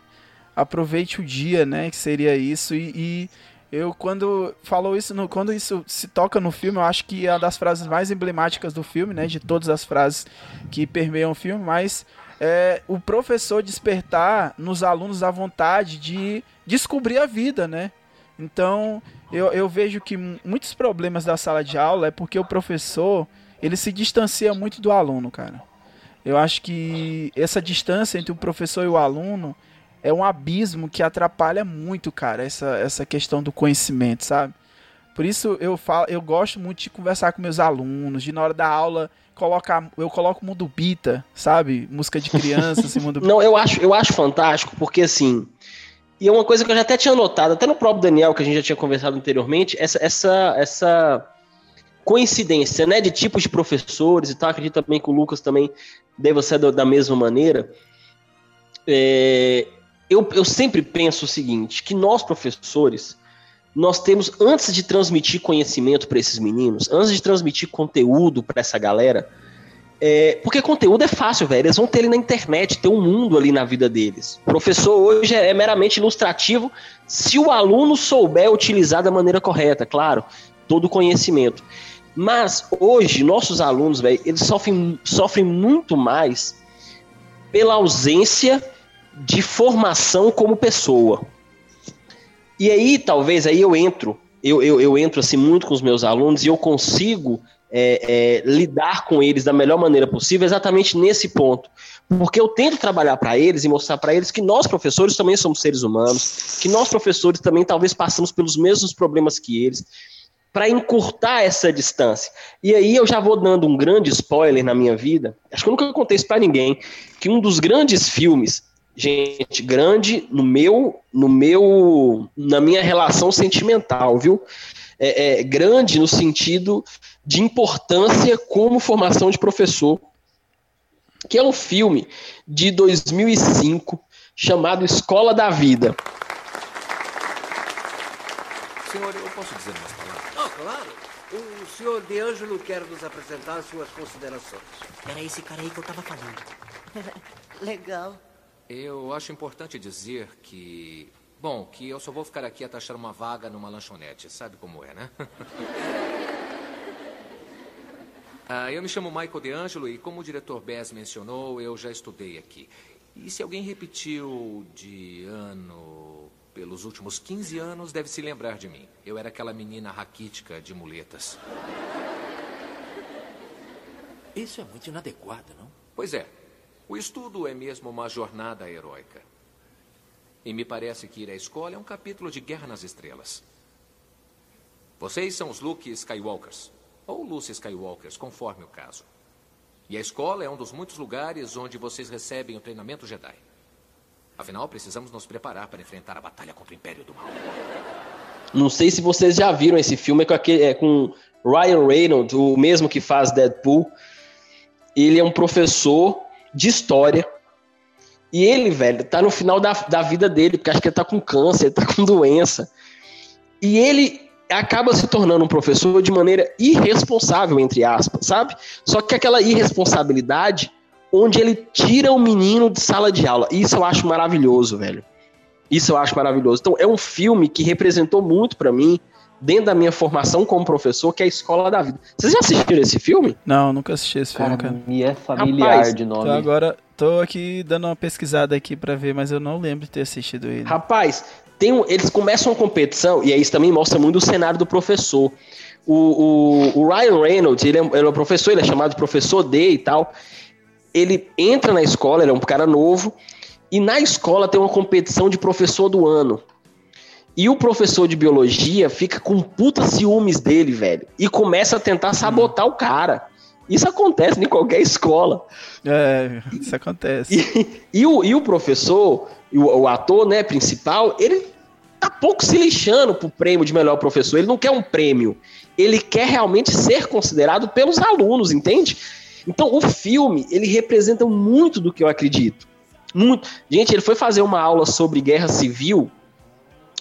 Speaker 2: aproveite o dia, né? Que seria isso. E, e, eu, quando falou isso, no, quando isso se toca no filme, eu acho que é uma das frases mais emblemáticas do filme, né? De todas as frases que permeiam o filme, mas é, o professor despertar nos alunos a vontade de descobrir a vida, né? Então, eu, eu vejo que muitos problemas da sala de aula é porque o professor ele se distancia muito do aluno, cara. Eu acho que essa distância entre o professor e o aluno é um abismo que atrapalha muito, cara, essa, essa questão do conhecimento, sabe? Por isso eu falo, eu gosto muito de conversar com meus alunos, de na hora da aula colocar, eu coloco mundo bita, sabe? Música de criança, assim, mundo
Speaker 4: Não, eu acho, eu acho fantástico porque assim, e é uma coisa que eu já até tinha notado, até no próprio Daniel que a gente já tinha conversado anteriormente, essa essa essa coincidência, né, de tipos de professores e tal, acredito também que o Lucas também deve ser da mesma maneira. É, eu, eu sempre penso o seguinte, que nós professores, nós temos, antes de transmitir conhecimento para esses meninos, antes de transmitir conteúdo para essa galera, é, porque conteúdo é fácil, velho. Eles vão ter ele na internet, ter um mundo ali na vida deles. O professor hoje é, é meramente ilustrativo se o aluno souber utilizar da maneira correta, claro, todo o conhecimento. Mas hoje, nossos alunos, velho, eles sofrem, sofrem muito mais pela ausência de formação como pessoa. E aí, talvez, aí eu entro, eu, eu, eu entro assim muito com os meus alunos e eu consigo é, é, lidar com eles da melhor maneira possível exatamente nesse ponto. Porque eu tento trabalhar para eles e mostrar para eles que nós, professores, também somos seres humanos, que nós, professores, também talvez passamos pelos mesmos problemas que eles, para encurtar essa distância. E aí eu já vou dando um grande spoiler na minha vida, acho que eu nunca contei isso para ninguém, que um dos grandes filmes, gente, grande no meu, no meu, na minha relação sentimental, viu? É, é, grande no sentido de importância como formação de professor, que é um filme de 2005 chamado Escola da Vida.
Speaker 11: Senhor, eu posso dizer? Oh, claro. O senhor De Ângelo quer nos apresentar suas considerações.
Speaker 12: Era esse cara aí que eu tava falando. Legal.
Speaker 13: Eu acho importante dizer que. Bom, que eu só vou ficar aqui até achar uma vaga numa lanchonete. Sabe como é, né? Ah, eu me chamo Michael DeAngelo e, como o diretor Bess mencionou, eu já estudei aqui. E se alguém repetiu de ano pelos últimos 15 anos, deve se lembrar de mim. Eu era aquela menina raquítica de muletas.
Speaker 11: Isso é muito inadequado, não?
Speaker 13: Pois é. O estudo é mesmo uma jornada heróica. E me parece que ir à escola é um capítulo de Guerra nas Estrelas. Vocês são os Luke Skywalkers ou Lucy Skywalkers, conforme o caso. E a escola é um dos muitos lugares onde vocês recebem o treinamento Jedi. Afinal, precisamos nos preparar para enfrentar a batalha contra o Império do Mal.
Speaker 4: Não sei se vocês já viram esse filme, é com, aquele, é com Ryan Reynolds, o mesmo que faz Deadpool. Ele é um professor de história. E ele, velho, tá no final da, da vida dele, porque acho que ele tá com câncer, ele tá com doença. E ele acaba se tornando um professor de maneira irresponsável, entre aspas, sabe? Só que aquela irresponsabilidade onde ele tira o menino de sala de aula. Isso eu acho maravilhoso, velho. Isso eu acho maravilhoso. Então, é um filme que representou muito para mim, dentro da minha formação como professor, que é a Escola da Vida. Vocês já assistiram esse filme?
Speaker 2: Não, nunca assisti esse filme, cara.
Speaker 3: Me é familiar Rapaz, de nome.
Speaker 2: Então agora tô aqui dando uma pesquisada aqui para ver, mas eu não lembro de ter assistido ele.
Speaker 4: Rapaz, tem um, eles começam a competição, e aí isso também mostra muito o cenário do professor. O, o, o Ryan Reynolds, ele é, ele é um professor, ele é chamado de professor D e tal. Ele entra na escola, ele é um cara novo, e na escola tem uma competição de professor do ano. E o professor de biologia fica com puta ciúmes dele, velho. E começa a tentar sabotar o cara. Isso acontece em qualquer escola.
Speaker 2: É, isso acontece.
Speaker 4: E, e, o, e o professor, o, o ator né, principal, ele tá pouco se lixando pro prêmio de melhor professor. Ele não quer um prêmio. Ele quer realmente ser considerado pelos alunos, entende? Então, o filme, ele representa muito do que eu acredito. Muito. Gente, ele foi fazer uma aula sobre guerra civil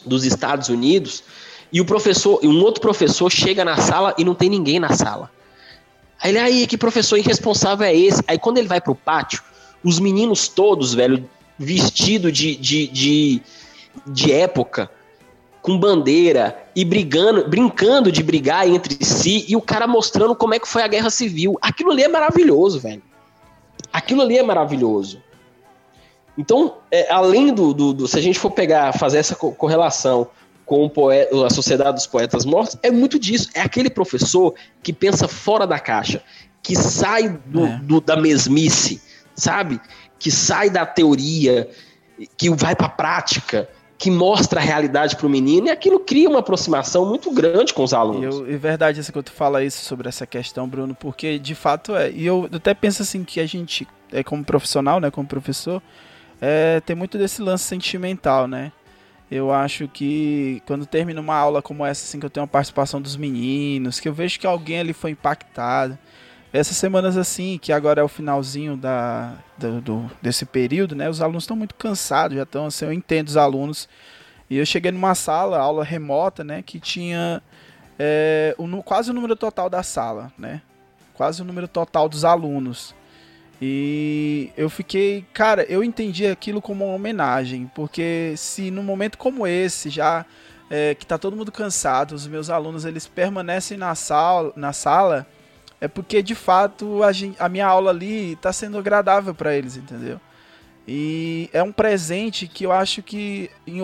Speaker 4: dos Estados Unidos e o professor, um outro professor chega na sala e não tem ninguém na sala. Aí ele, aí, que professor irresponsável é esse? Aí quando ele vai pro pátio, os meninos todos, velho, vestido de, de, de, de época, com bandeira e brigando, brincando de brigar entre si e o cara mostrando como é que foi a guerra civil. Aquilo ali é maravilhoso, velho. Aquilo ali é maravilhoso. Então, é, além do, do, do, Se a gente for pegar, fazer essa correlação com poeta, a Sociedade dos Poetas Mortos, é muito disso. É aquele professor que pensa fora da caixa, que sai do, é. do da mesmice, sabe? Que sai da teoria, que vai para a prática que mostra a realidade para o menino e aquilo cria uma aproximação muito grande com os alunos.
Speaker 2: E é verdade essa que tu fala isso sobre essa questão, Bruno, porque de fato é. E eu até penso assim que a gente, é como profissional, né, como professor, é, tem muito desse lance sentimental, né? Eu acho que quando termina uma aula como essa, assim, que eu tenho a participação dos meninos, que eu vejo que alguém ali foi impactado. Essas semanas assim, que agora é o finalzinho da, do, do desse período, né? Os alunos estão muito cansados, já estão assim, eu entendo os alunos. E eu cheguei numa sala, aula remota, né? Que tinha é, o, quase o número total da sala, né? Quase o número total dos alunos. E eu fiquei, cara, eu entendi aquilo como uma homenagem, porque se num momento como esse, já é, que tá todo mundo cansado, os meus alunos eles permanecem na sala, na sala é porque de fato a, gente, a minha aula ali tá sendo agradável para eles, entendeu? E é um presente que eu acho que em,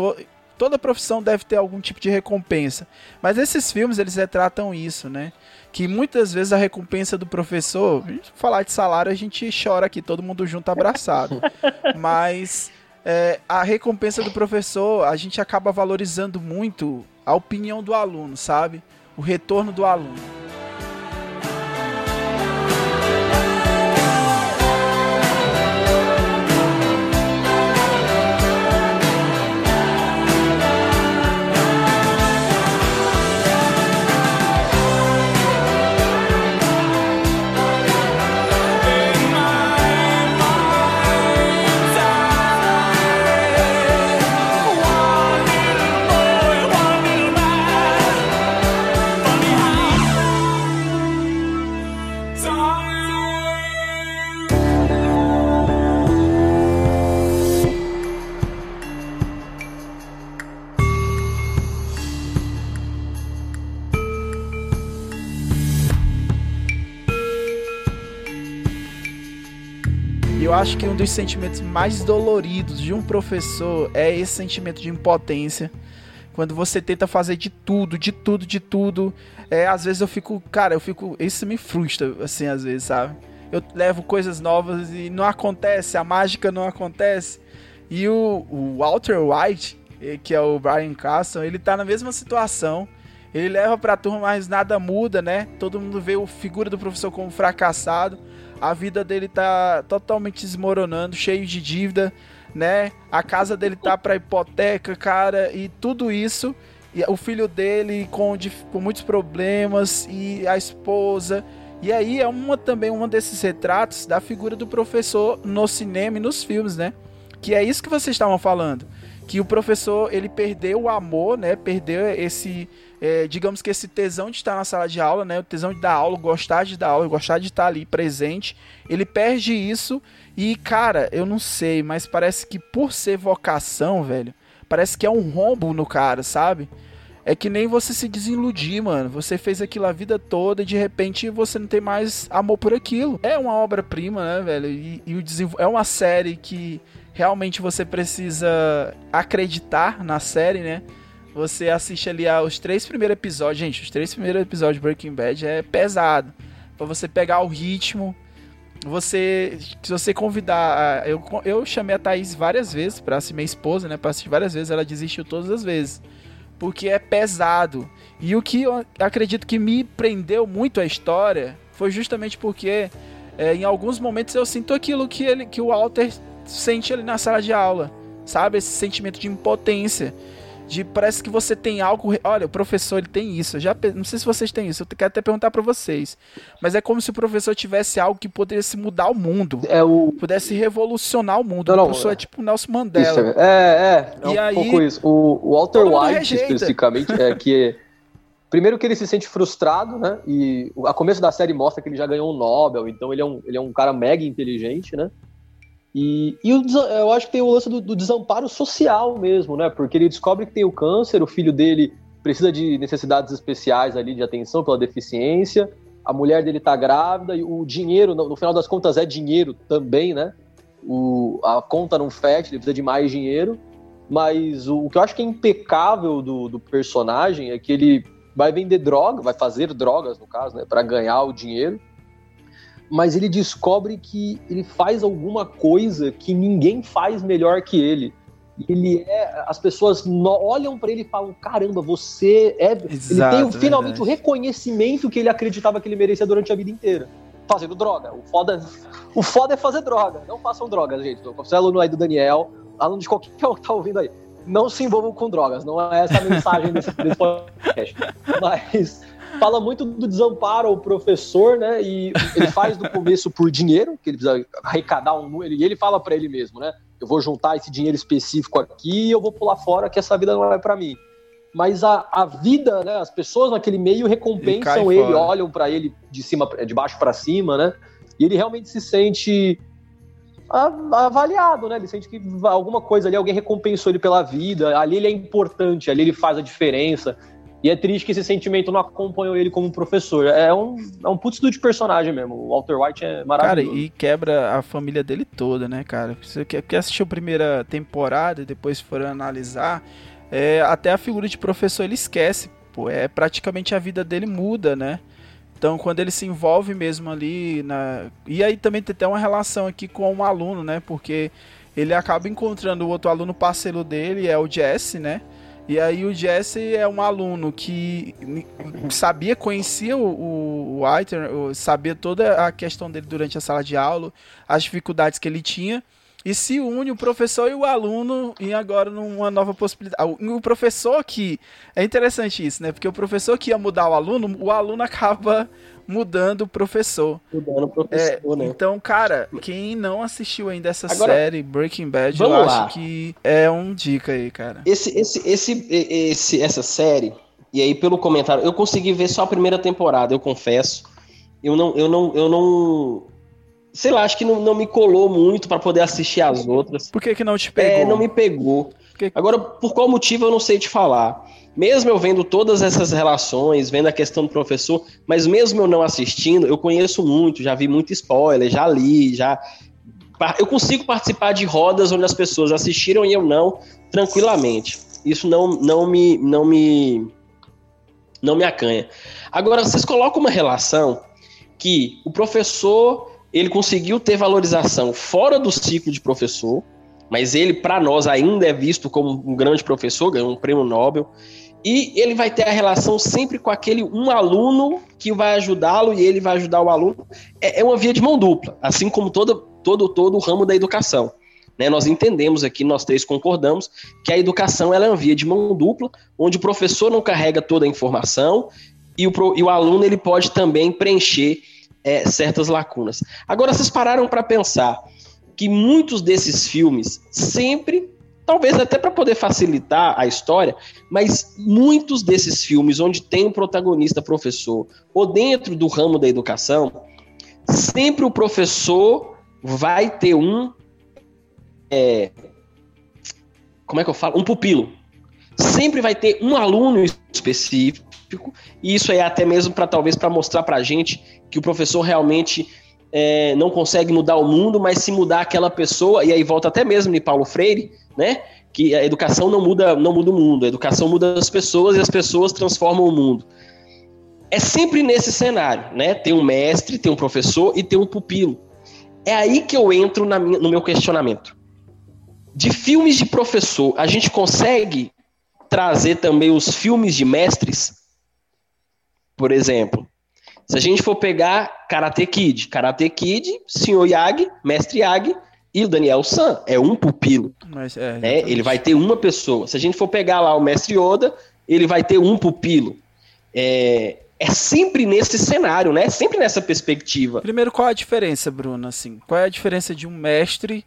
Speaker 2: toda profissão deve ter algum tipo de recompensa. Mas esses filmes, eles retratam isso, né? Que muitas vezes a recompensa do professor, falar de salário, a gente chora aqui, todo mundo junto abraçado. Mas é, a recompensa do professor, a gente acaba valorizando muito a opinião do aluno, sabe? O retorno do aluno. Acho que um dos sentimentos mais doloridos de um professor é esse sentimento de impotência. Quando você tenta fazer de tudo, de tudo, de tudo. É, às vezes eu fico, cara, eu fico. Isso me frustra, assim, às vezes, sabe? Eu levo coisas novas e não acontece, a mágica não acontece. E o, o Walter White, eh, que é o Brian Castle, ele tá na mesma situação. Ele leva pra turma, mas nada muda, né? Todo mundo vê o figura do professor como fracassado a vida dele tá totalmente desmoronando, cheio de dívida, né? A casa dele tá para hipoteca, cara, e tudo isso. E o filho dele com, com muitos problemas e a esposa. E aí é uma também um desses retratos da figura do professor no cinema e nos filmes, né? Que é isso que vocês estavam falando, que o professor ele perdeu o amor, né? Perdeu esse é, digamos que esse tesão de estar na sala de aula, né, o tesão de dar aula, gostar de dar aula, gostar de estar ali presente, ele perde isso e, cara, eu não sei, mas parece que por ser vocação, velho, parece que é um rombo no cara, sabe? É que nem você se desiludir, mano. Você fez aquilo a vida toda e de repente você não tem mais amor por aquilo. É uma obra-prima, né, velho? E, e o é uma série que realmente você precisa acreditar na série, né? Você assiste ali aos três primeiros episódios. Gente, os três primeiros episódios de Breaking Bad é pesado. Pra você pegar o ritmo. Você. Se você convidar. Eu, eu chamei a Thaís várias vezes pra ser minha esposa, né? Pra assistir várias vezes. Ela desistiu todas as vezes. Porque é pesado. E o que eu acredito que me prendeu muito a história foi justamente porque é, em alguns momentos eu sinto aquilo que, ele, que o Walter sente ali na sala de aula. Sabe? Esse sentimento de impotência de parece que você tem algo. Olha, o professor ele tem isso. Eu já não sei se vocês têm isso. Eu quero até perguntar para vocês. Mas é como se o professor tivesse algo que pudesse mudar o mundo.
Speaker 3: É o
Speaker 2: pudesse revolucionar o mundo. Não, o professor é, é tipo Nelson Mandela.
Speaker 3: Isso, é, é, é um aí, pouco isso. O, Walter White especificamente é que primeiro que ele se sente frustrado, né? E a começo da série mostra que ele já ganhou um Nobel, então ele é um, ele é um cara mega inteligente, né? E, e o, eu acho que tem o lance do, do, desamparo social mesmo, né? Porque ele descobre que tem o câncer, o filho dele precisa de necessidades especiais ali de atenção pela deficiência, a mulher dele tá grávida e o dinheiro, no, no final das contas, é dinheiro também, né? O, a conta não fecha, ele precisa de mais dinheiro. Mas o, o que eu acho que é impecável do, do personagem é que ele vai vender droga, vai fazer drogas, no caso, né? Para ganhar o dinheiro mas ele descobre que ele faz alguma coisa que ninguém faz melhor que ele. Ele é. As pessoas olham para ele e falam: caramba, você é. Exato, ele tem finalmente verdade. o reconhecimento que ele acreditava que ele merecia durante a vida inteira. Fazendo droga. O foda, o foda é fazer droga. Não façam drogas, gente. Você é aluno aí do Daniel, aluno de qualquer que tá ouvindo aí. Não se envolvam com drogas. Não é essa a mensagem desse, desse podcast. Mas fala muito do desamparo ao professor, né? E ele faz no começo por dinheiro, que ele precisa arrecadar um número, e ele fala para ele mesmo, né? Eu vou juntar esse dinheiro específico aqui e eu vou pular fora que essa vida não é para mim. Mas a, a vida, né? As pessoas naquele meio recompensam ele, ele olham para ele de cima, de baixo para cima, né? E ele realmente se sente avaliado, né? Ele sente que alguma coisa ali, alguém recompensou ele pela vida, ali ele é importante, ali ele faz a diferença. E é triste que esse sentimento não acompanhou ele como professor. É um, é um puto de personagem mesmo. O Walter White é maravilhoso.
Speaker 2: Cara, e quebra a família dele toda, né, cara? Você quer assistir a primeira temporada e depois for analisar, é, até a figura de professor ele esquece, pô, é praticamente a vida dele muda, né? Então, quando ele se envolve mesmo ali na. E aí também tem até uma relação aqui com um aluno, né? Porque ele acaba encontrando o outro aluno parceiro dele, é o Jesse, né? E aí o Jesse é um aluno que sabia, conhecia o, o White, sabia toda a questão dele durante a sala de aula, as dificuldades que ele tinha e se une o professor e o aluno em agora numa nova possibilidade. O professor que. É interessante isso, né? Porque o professor que ia mudar o aluno, o aluno acaba mudando o professor.
Speaker 4: Mudando o professor,
Speaker 2: é,
Speaker 4: né?
Speaker 2: Então, cara, quem não assistiu ainda essa agora, série, Breaking Bad, eu acho lá. que é um dica aí, cara.
Speaker 4: Esse, esse, esse, esse, essa série, e aí pelo comentário, eu consegui ver só a primeira temporada, eu confesso. Eu não, eu não, eu não sei lá, acho que não, não me colou muito para poder assistir as outras.
Speaker 2: Por que, que não te pegou?
Speaker 4: É, não me pegou. Que... Agora, por qual motivo eu não sei te falar. Mesmo eu vendo todas essas relações, vendo a questão do professor, mas mesmo eu não assistindo, eu conheço muito, já vi muito spoiler, já li, já. Eu consigo participar de rodas onde as pessoas assistiram e eu não, tranquilamente. Isso não, não me. não me. não me acanha. Agora, vocês colocam uma relação que o professor ele conseguiu ter valorização fora do ciclo de professor, mas ele, para nós, ainda é visto como um grande professor, ganhou um prêmio Nobel. E ele vai ter a relação sempre com aquele um aluno que vai ajudá-lo e ele vai ajudar o aluno. É, é uma via de mão dupla, assim como todo, todo, todo o ramo da educação. Né, nós entendemos aqui, nós três concordamos, que a educação ela é uma via de mão dupla, onde o professor não carrega toda a informação e o, e o aluno ele pode também preencher é, certas lacunas. Agora, vocês pararam para pensar que muitos desses filmes sempre, talvez até para poder facilitar a história, mas muitos desses filmes onde tem um protagonista professor ou dentro do ramo da educação, sempre o professor vai ter um é, como é que eu falo? Um pupilo. Sempre vai ter um aluno específico e isso é até mesmo para talvez para mostrar para a gente que o professor realmente é, não consegue mudar o mundo, mas se mudar aquela pessoa, e aí volta até mesmo em Paulo Freire, né? Que a educação não muda, não muda o mundo, a educação muda as pessoas e as pessoas transformam o mundo. É sempre nesse cenário, né? Tem um mestre, tem um professor e tem um pupilo. É aí que eu entro minha, no meu questionamento. De filmes de professor, a gente consegue trazer também os filmes de mestres? Por exemplo, se a gente for pegar Karate Kid, Karate Kid, Sr. Yagi, Mestre Yagi e o Daniel San, é um pupilo. Mas, é, né? Ele vai ter uma pessoa. Se a gente for pegar lá o Mestre Yoda, ele vai ter um pupilo. É, é sempre nesse cenário, né? Sempre nessa perspectiva.
Speaker 2: Primeiro, qual a diferença, Bruno? Assim, qual é a diferença de um mestre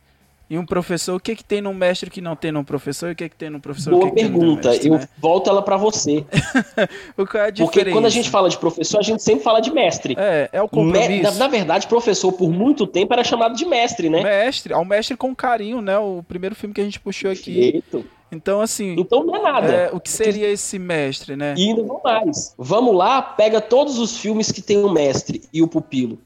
Speaker 2: e um professor, o que que tem num mestre que não tem num professor? E o que que tem num professor?
Speaker 4: Boa
Speaker 2: que
Speaker 4: pergunta.
Speaker 2: mestre,
Speaker 4: eu
Speaker 2: né?
Speaker 4: volto ela para você.
Speaker 2: o é a
Speaker 4: Porque quando a gente fala de professor, a gente sempre fala de mestre.
Speaker 2: É, é o compromisso.
Speaker 4: Na, na, verdade, professor por muito tempo era chamado de mestre, né?
Speaker 2: Mestre, ao mestre com carinho, né? O primeiro filme que a gente puxou aqui.
Speaker 4: Eito.
Speaker 2: Então, assim.
Speaker 4: Então não é nada.
Speaker 2: É, o que seria esse mestre, né?
Speaker 4: E ainda não mais. Vamos lá, pega todos os filmes que tem o mestre e o pupilo.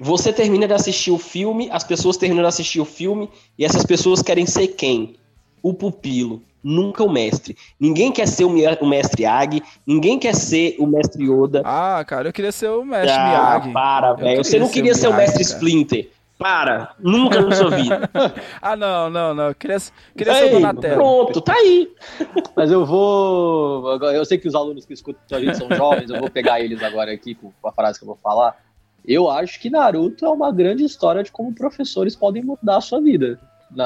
Speaker 4: Você termina de assistir o filme, as pessoas terminam de assistir o filme e essas pessoas querem ser quem? O pupilo, nunca o mestre. Ninguém quer ser o mestre Ag, ninguém quer ser o mestre Yoda.
Speaker 2: Ah, cara, eu queria ser o mestre
Speaker 4: ah,
Speaker 2: Miyagi.
Speaker 4: para, velho. Você não queria ser o, mestre cara. Splinter. Para, nunca na sua vida.
Speaker 2: ah, não, não, não. Eu queria, queria ser o Donatello.
Speaker 4: Pronto, tá aí.
Speaker 3: Mas eu vou. Eu sei que os alunos que escutam a gente são jovens, eu vou pegar eles agora aqui com a frase que eu vou falar. Eu acho que Naruto é uma grande história de como professores podem mudar a sua vida.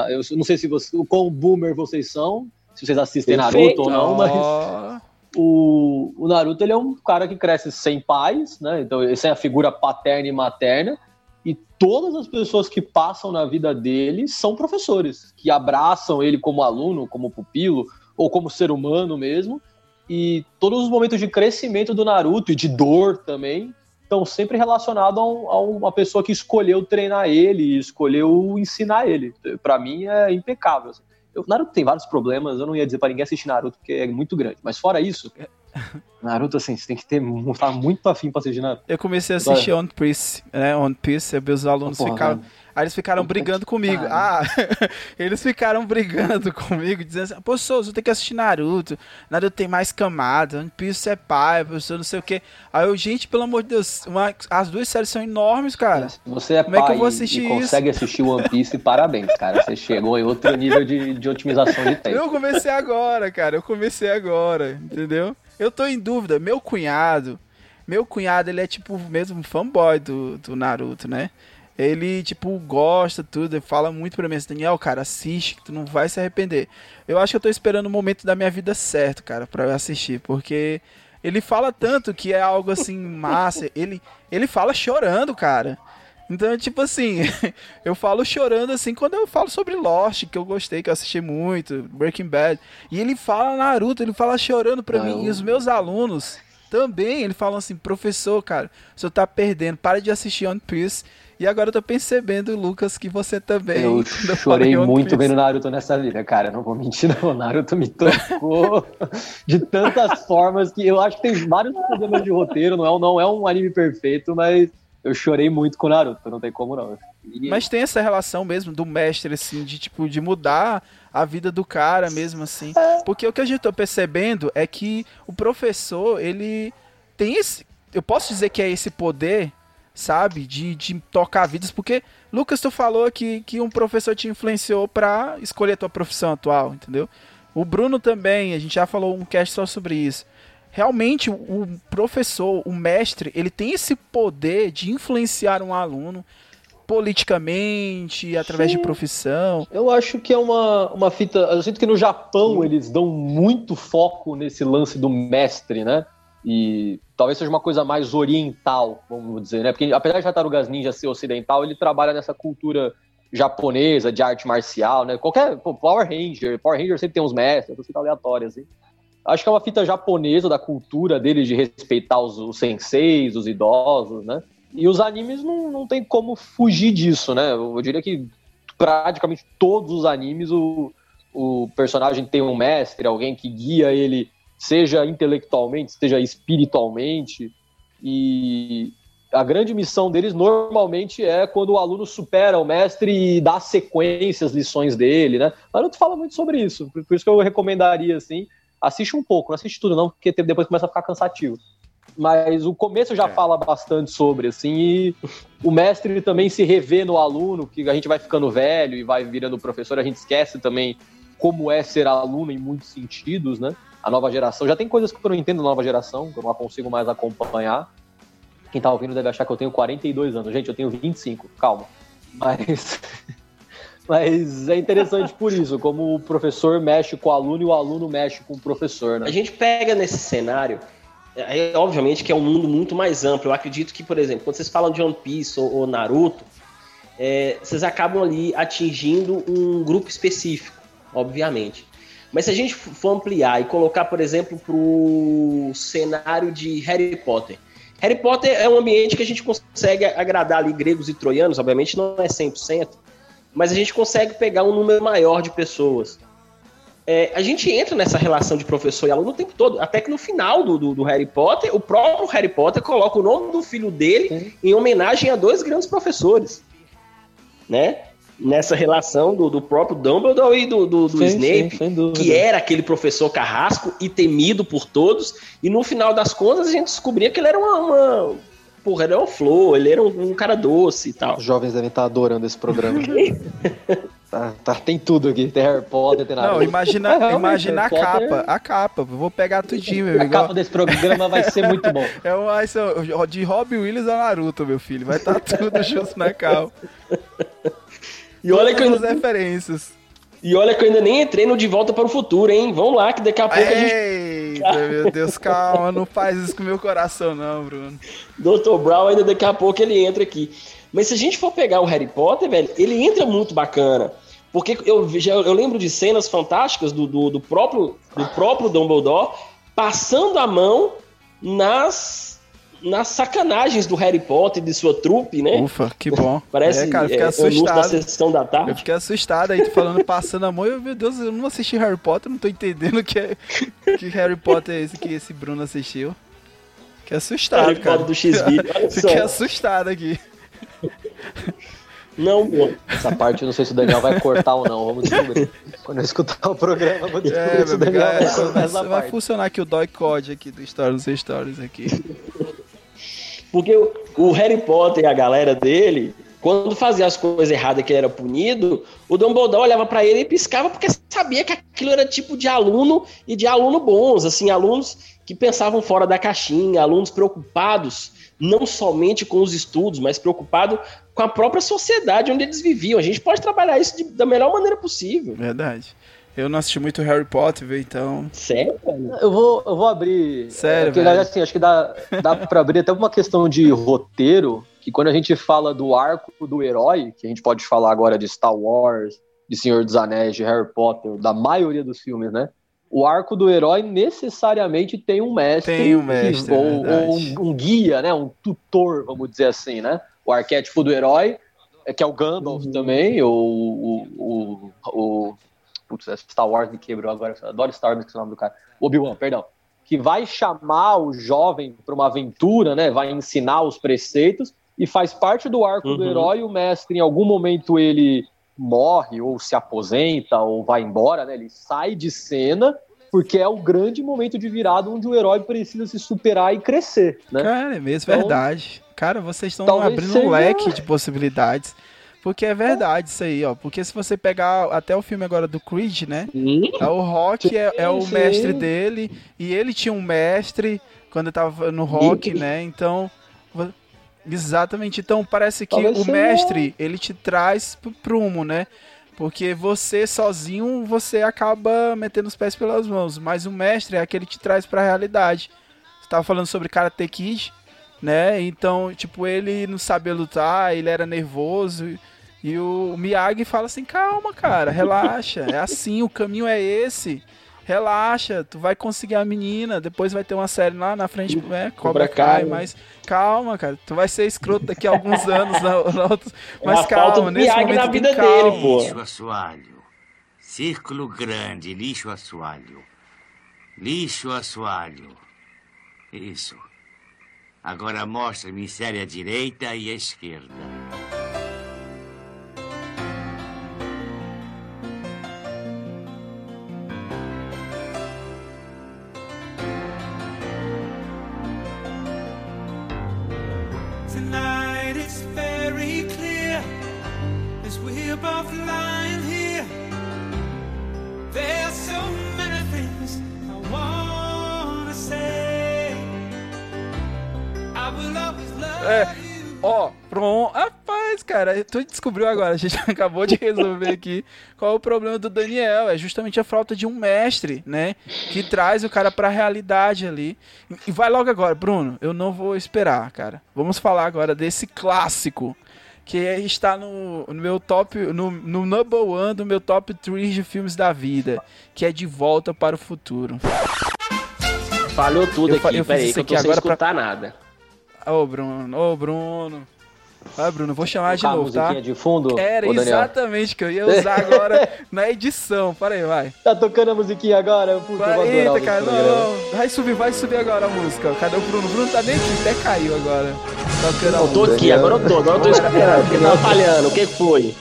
Speaker 3: Eu não sei se você, o quão boomer vocês são, se vocês assistem Perfeito. Naruto ou não, mas o, o Naruto ele é um cara que cresce sem pais, né? Então, sem a figura paterna e materna. E todas as pessoas que passam na vida dele são professores, que abraçam ele como aluno, como pupilo, ou como ser humano mesmo. E todos os momentos de crescimento do Naruto e de dor também estão sempre relacionados a, uma pessoa que escolheu treinar ele, escolheu ensinar ele. Para mim é impecável. Assim. Eu, Naruto tem vários problemas, eu não ia dizer para ninguém assistir Naruto porque é muito grande, mas fora isso, Naruto, assim, você tem que ter tá muito afim pra assistir Naruto.
Speaker 2: Eu comecei a assistir One Piece, né? One Piece, meus alunos
Speaker 3: Porra,
Speaker 2: ficaram.
Speaker 3: velho.
Speaker 2: Aí eles ficaram brigando comigo. Ah, eles ficaram brigando comigo, dizendo assim, pô, Souza, tem que assistir Naruto. Naruto tem mais camada, One Piece é pai, professor, não sei o quê. Aí eu, gente, pelo amor de Deus, uma- as duas séries são enormes, cara.
Speaker 3: Você é
Speaker 2: Como é que
Speaker 3: pai
Speaker 2: eu vou
Speaker 3: e-
Speaker 2: assistir
Speaker 3: e
Speaker 2: isso?
Speaker 3: consegue assistir One Piece, parabéns, cara. Você chegou em outro nível de, de otimização de tempo.
Speaker 2: Eu comecei agora, cara. Eu comecei agora, entendeu? Eu tô em dúvida. Meu cunhado, meu cunhado, ele é tipo mesmo fanboy do, do Naruto, né? Ele, tipo, gosta tudo, ele fala muito pra mim assim, Daniel, cara, assiste, que tu não vai se arrepender. Eu acho que eu tô esperando o momento da minha vida certo, cara, pra eu assistir, porque ele fala tanto que é algo assim, massa. Ele, ele fala chorando, cara. Então, tipo assim, eu falo chorando assim quando eu falo sobre Lost, que eu gostei, que eu assisti muito, Breaking Bad. E ele fala Naruto, ele fala chorando pra mim. E os meus alunos também, ele falam assim, professor, cara, senhor tá perdendo, para de assistir One Piece. E agora eu tô percebendo, Lucas, que você também.
Speaker 3: Eu
Speaker 2: eu
Speaker 3: chorei
Speaker 2: One
Speaker 3: muito
Speaker 2: Piece.
Speaker 3: vendo Naruto nessa vida, cara. Não vou mentir, não. Naruto me tocou de tantas formas que eu acho que tem vários problemas de roteiro. Não é, não é um anime perfeito, mas eu chorei muito com Naruto. Não tem como não.
Speaker 2: Mas tem essa relação mesmo do mestre, assim, de tipo, de mudar a vida do cara mesmo, assim. Porque o que a gente tá percebendo é que o professor, ele tem esse. Eu posso dizer que é esse poder, sabe? De, de tocar vidas. Porque, Lucas, tu falou que, que um professor te influenciou pra escolher a tua profissão atual, entendeu? O Bruno também, a gente já falou um cast só sobre isso. Realmente, o professor, o mestre, ele tem esse poder de influenciar um aluno politicamente, através de
Speaker 3: Sim.
Speaker 2: profissão.
Speaker 3: Eu acho que é uma, uma fita. Eu sinto que no Japão eles dão muito foco nesse lance do mestre, né? E talvez seja uma coisa mais oriental, vamos dizer, né? Porque apesar de Tartarugas Ninja ser ocidental, ele trabalha nessa cultura japonesa de arte marcial, né? Qualquer pô, Power Ranger, Power Ranger sempre tem uns mestres, coisa aleatória assim. Acho que é uma fita japonesa da cultura deles de respeitar os, os senseis, os idosos, né? E os animes não, não tem como fugir disso, né? Eu, diria que praticamente todos os animes o, o personagem tem um mestre, alguém que guia ele, seja intelectualmente, seja espiritualmente. E a grande missão deles normalmente é quando o aluno supera o mestre e dá sequência às lições dele, né? Naruto fala muito sobre isso, por isso que eu recomendaria assim, assiste um pouco, não assiste tudo não, porque depois começa a ficar cansativo. Mas o começo já fala bastante sobre, assim, e o mestre também se revê no aluno, que a gente vai ficando velho e vai virando professor, a gente esquece também como é ser aluno em muitos sentidos, né? A nova geração, já tem coisas que eu não entendo da nova geração, que eu não consigo mais acompanhar. Quem tá ouvindo deve achar que eu tenho 42 anos. Gente, eu tenho 25, calma. Mas Mas é interessante por isso, como o professor mexe com o aluno e o aluno mexe com o professor, né?
Speaker 4: A gente pega nesse cenário, é, obviamente que é um mundo muito mais amplo. Eu acredito que, por exemplo, quando vocês falam de One Piece ou, ou Naruto, é, vocês acabam ali atingindo um grupo específico, obviamente. Mas se a gente for ampliar e colocar, por exemplo, para o cenário de Harry Potter. Harry Potter é um ambiente que a gente consegue agradar ali gregos e troianos, obviamente não é 100%, mas a gente consegue pegar um número maior de pessoas. É, a gente entra nessa relação de professor e aluno o tempo todo, até que no final do, do, do Harry Potter, o próprio Harry Potter coloca o nome do filho dele em homenagem a dois grandes professores, né? Nessa relação do, do próprio Dumbledore e do, do, do
Speaker 3: Sim,
Speaker 4: Snape,
Speaker 3: sim,
Speaker 4: que era aquele professor carrasco e temido por todos, e no final das contas a gente descobria que ele era uma, uma porra, ele era uma flor, ele era um, um cara doce e tal.
Speaker 3: Os jovens devem estar adorando esse programa. tá, tá, tem tudo aqui, tem Harry Potter, tem nada.
Speaker 2: Não, imagina,
Speaker 3: É,
Speaker 2: imagina a
Speaker 3: Potter-
Speaker 2: capa, a capa. Vou pegar tudinho, meu
Speaker 3: A
Speaker 2: igual-
Speaker 3: capa desse programa vai ser muito bom.
Speaker 2: É um, vai ser um- de Robbie Williams a Naruto, meu filho. Vai estar tudo junto na capa.
Speaker 4: E olha que eu
Speaker 2: as referências.
Speaker 4: e olha que eu ainda nem entrei no De Volta para o Futuro, hein? Vamos lá, que daqui a pouco a gente.
Speaker 2: Eita, meu Deus, calma, não faz isso com o meu coração, não, Bruno.
Speaker 4: Dr. Brown ainda daqui a pouco ele entra aqui. Mas se a gente for pegar o Harry Potter, velho, ele entra muito bacana. Porque eu, já, eu lembro de cenas fantásticas do, do, do próprio, do próprio Dumbledore passando a mão nas, nas sacanagens do Harry Potter e de sua trupe, né?
Speaker 2: Ufa, que bom.
Speaker 4: Parece
Speaker 2: é, cara, eu fiquei
Speaker 4: é,
Speaker 2: assustado.
Speaker 4: da sessão da tarde.
Speaker 2: Eu fiquei assustado aí, tu falando passando a mão. Eu, meu Deus, eu não assisti Harry Potter, não tô entendendo que, é, que Harry Potter é esse que esse Bruno assistiu. Fiquei assustado,
Speaker 4: Harry
Speaker 2: cara.
Speaker 4: Potter do X-Video, só.
Speaker 2: Fiquei assustado aqui.
Speaker 4: Não.
Speaker 3: Essa parte eu não sei se o Daniel vai cortar ou não, vamos descobrir. Quando eu escutar o programa, eu vou descobrir
Speaker 2: É,
Speaker 3: se o Daniel vai
Speaker 2: é,
Speaker 3: cortar
Speaker 2: vai,
Speaker 3: essa
Speaker 2: vai
Speaker 3: parte.
Speaker 2: funcionar aqui o dói code aqui do Story nos Stories aqui.
Speaker 4: Porque o, o Harry Potter e a galera dele, quando fazia as coisas erradas que ele era punido, o Dumbledore olhava pra ele e piscava porque sabia que aquilo era tipo de aluno e de aluno bons, assim, alunos que pensavam fora da caixinha, alunos preocupados não somente com os estudos, mas preocupados com a própria sociedade onde eles viviam. A gente pode trabalhar isso de- da melhor maneira possível.
Speaker 2: Verdade. Eu não assisti muito Harry Potter, então.
Speaker 4: Sério, velho?
Speaker 3: Eu vou, eu vou abrir.
Speaker 2: Sério,
Speaker 3: é, porque,
Speaker 2: velho?
Speaker 3: assim, acho que dá, dá pra abrir até uma questão de roteiro, que quando a gente fala do arco do herói, que a gente pode falar agora de Star Wars, de Senhor dos Anéis, de Harry Potter, da maioria dos filmes, né? O arco do herói necessariamente tem um mestre,
Speaker 2: Tem um mestre,
Speaker 3: que- ou,
Speaker 2: é
Speaker 3: ou um, um guia, né? Um tutor, vamos dizer assim, né? O arquétipo do herói, é que é o Gandalf também, ou o, o, o, putz, Star Wars me quebrou agora, adoro Star Wars, que é o nome do cara. Obi-Wan, perdão. Que vai chamar o jovem para uma aventura, né? Vai ensinar os preceitos e faz parte do arco do
Speaker 4: Uhum.
Speaker 3: herói. O mestre, em algum momento, ele morre ou se aposenta ou vai embora, né? Ele sai de cena porque é o grande momento de virada onde o herói precisa se superar e crescer, né?
Speaker 2: Cara, é mesmo,
Speaker 3: Então,
Speaker 2: verdade. Cara, vocês estão abrindo um leque de possibilidades. Porque é verdade isso aí, ó. Porque se você pegar até o filme agora do Creed, né? É o Rock é, é o
Speaker 3: sim.
Speaker 2: mestre dele. E ele tinha um mestre quando tava no Rock, né? Então. Exatamente. Então parece que
Speaker 3: Talvez
Speaker 2: o mestre, ele te traz pro prumo, né? Porque você sozinho, você acaba metendo os pés pelas mãos. Mas o mestre é aquele que te traz pra realidade. Você tava falando sobre Karate Kid, né? Então, tipo, ele não sabia lutar, ele era nervoso. E o Miyagi fala assim: calma, cara, relaxa. É assim, o caminho é esse. Relaxa, tu vai conseguir a menina. Depois vai ter uma série lá na frente, né? Cobra
Speaker 4: Kai, né?
Speaker 2: mas calma, cara. Tu vai ser escroto daqui a alguns anos. Na, na
Speaker 4: É
Speaker 2: mas calma,
Speaker 4: do
Speaker 2: nesse
Speaker 4: Miyagi
Speaker 2: momento
Speaker 4: na vida
Speaker 2: calma.
Speaker 4: dele, pô.
Speaker 14: Lixo assoalho. Círculo grande, lixo assoalho. Lixo assoalho. Isso. Agora mostra-me série à direita e à esquerda.
Speaker 2: É, ó, pronto. Rapaz, cara, tu descobriu agora. A gente acabou de resolver aqui qual é o problema do Daniel. É justamente a falta de um mestre, né? Que traz o cara pra realidade ali. E vai logo agora, Bruno. Eu não vou esperar, cara. Vamos falar agora desse clássico. Que está no, no meu top, no, no number one do meu top 3 de filmes da vida. Que é De Volta para o Futuro.
Speaker 4: Falhou tudo
Speaker 2: Eu
Speaker 4: aqui,
Speaker 2: eu
Speaker 4: peraí,
Speaker 2: isso
Speaker 4: que eu
Speaker 2: aqui
Speaker 4: sem
Speaker 2: agora pra-
Speaker 4: escutar nada.
Speaker 2: Ô, Bruno, ô, Bruno. Vai, Bruno, vou chamar de novo, tá?
Speaker 3: musiquinha de fundo,
Speaker 2: Era exatamente que eu ia usar agora na edição. Para aí, vai.
Speaker 3: Tá tocando a musiquinha agora? Puta, eu vou adorar
Speaker 2: Eita, cara, não, não. Vai subir, vai subir agora a música. Cadê o Bruno? O Bruno tá nem aqui, até caiu agora. Tocando a
Speaker 4: Eu tô
Speaker 2: música.
Speaker 4: aqui, agora eu tô, agora eu tô esperando, porque tá falhando, o que foi?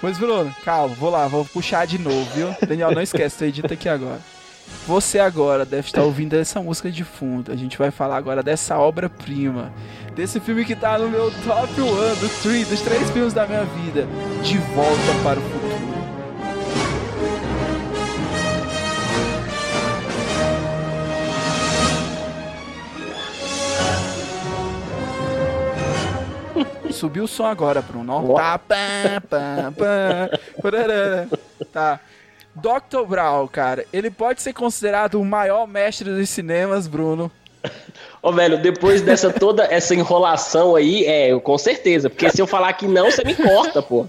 Speaker 2: Pois, Bruno, calma, vou lá, vou puxar de novo, viu? Daniel, não esquece, tu edita aqui agora. Você agora deve estar ouvindo essa música de fundo. A gente vai falar agora dessa obra-prima. Desse filme que tá no meu top 1 do three, dos três filmes da minha vida. De Volta para o Futuro. Subiu o som agora, Bruno. Tá, pá, pá, pá, tá. Dr. Brown, cara, ele pode ser considerado o maior mestre dos cinemas, Bruno.
Speaker 4: Ô, velho, depois dessa toda essa enrolação aí, é, eu, com certeza. Porque se eu falar que não, você me corta, pô.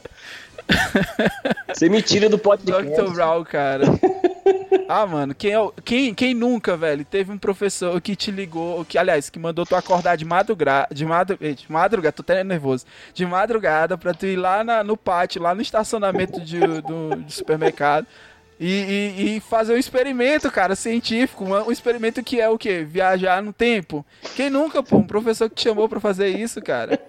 Speaker 4: Você me tira do podcast.
Speaker 2: Dr. Brown, cara. Ah, mano, quem, é o- quem, quem nunca, velho, teve um professor que te ligou, que, aliás, que mandou tu acordar de madrugada, de, madru, de madrugada, tô até nervoso, de madrugada pra tu ir lá na- no pátio, lá no estacionamento de, do, do supermercado e, e- e fazer um experimento, cara, científico, um, experimento que é o quê? Viajar no tempo. Quem nunca, pô, um professor que te chamou pra fazer isso, cara.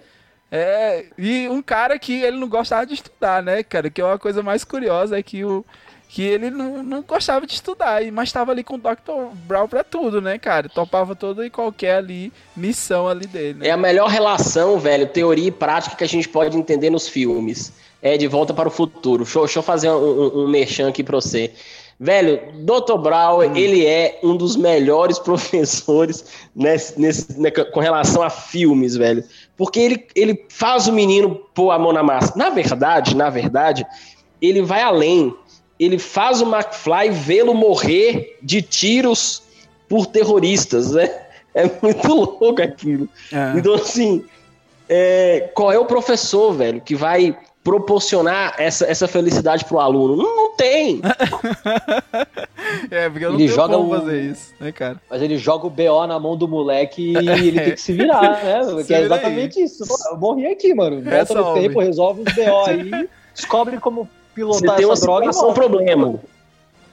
Speaker 2: É, e um cara que ele não gostava de estudar, né, cara? Que é uma coisa mais curiosa é que o que ele não, não gostava de estudar, mas estava ali com o Dr. Brown pra tudo, né, cara? Topava toda e qualquer ali missão ali dele, né?
Speaker 4: É a melhor relação, velho, teoria e prática que a gente pode entender nos filmes. É De Volta para o Futuro. Deixa, eu- deixa eu fazer um, um, um merchan aqui pra você. Velho, Dr. Brown, ele é um dos melhores professores nesse, nesse- né, com relação a filmes, velho. Porque ele, ele faz o menino pôr a mão na massa. Na verdade, na verdade, ele vai além. Ele faz o McFly vê-lo morrer de tiros por terroristas, né? É muito louco aquilo.
Speaker 2: É.
Speaker 4: Então, assim, é, qual é o professor, velho, que vai proporcionar essa, essa felicidade pro aluno? Não, não tem.
Speaker 2: É, porque eu não
Speaker 3: Ele
Speaker 2: tenho
Speaker 3: joga
Speaker 2: como
Speaker 3: o-
Speaker 2: fazer isso, né, cara?
Speaker 3: Mas ele joga o BO na mão do moleque e ele tem que se virar, né?
Speaker 2: Se
Speaker 3: é exatamente isso. Pô, Eu morri aqui, mano. Volta
Speaker 2: Resolve.
Speaker 3: no tempo, resolve os BO aí, descobre como
Speaker 4: Você
Speaker 3: pilotar
Speaker 4: tem uma
Speaker 3: essa droga
Speaker 4: situação problema.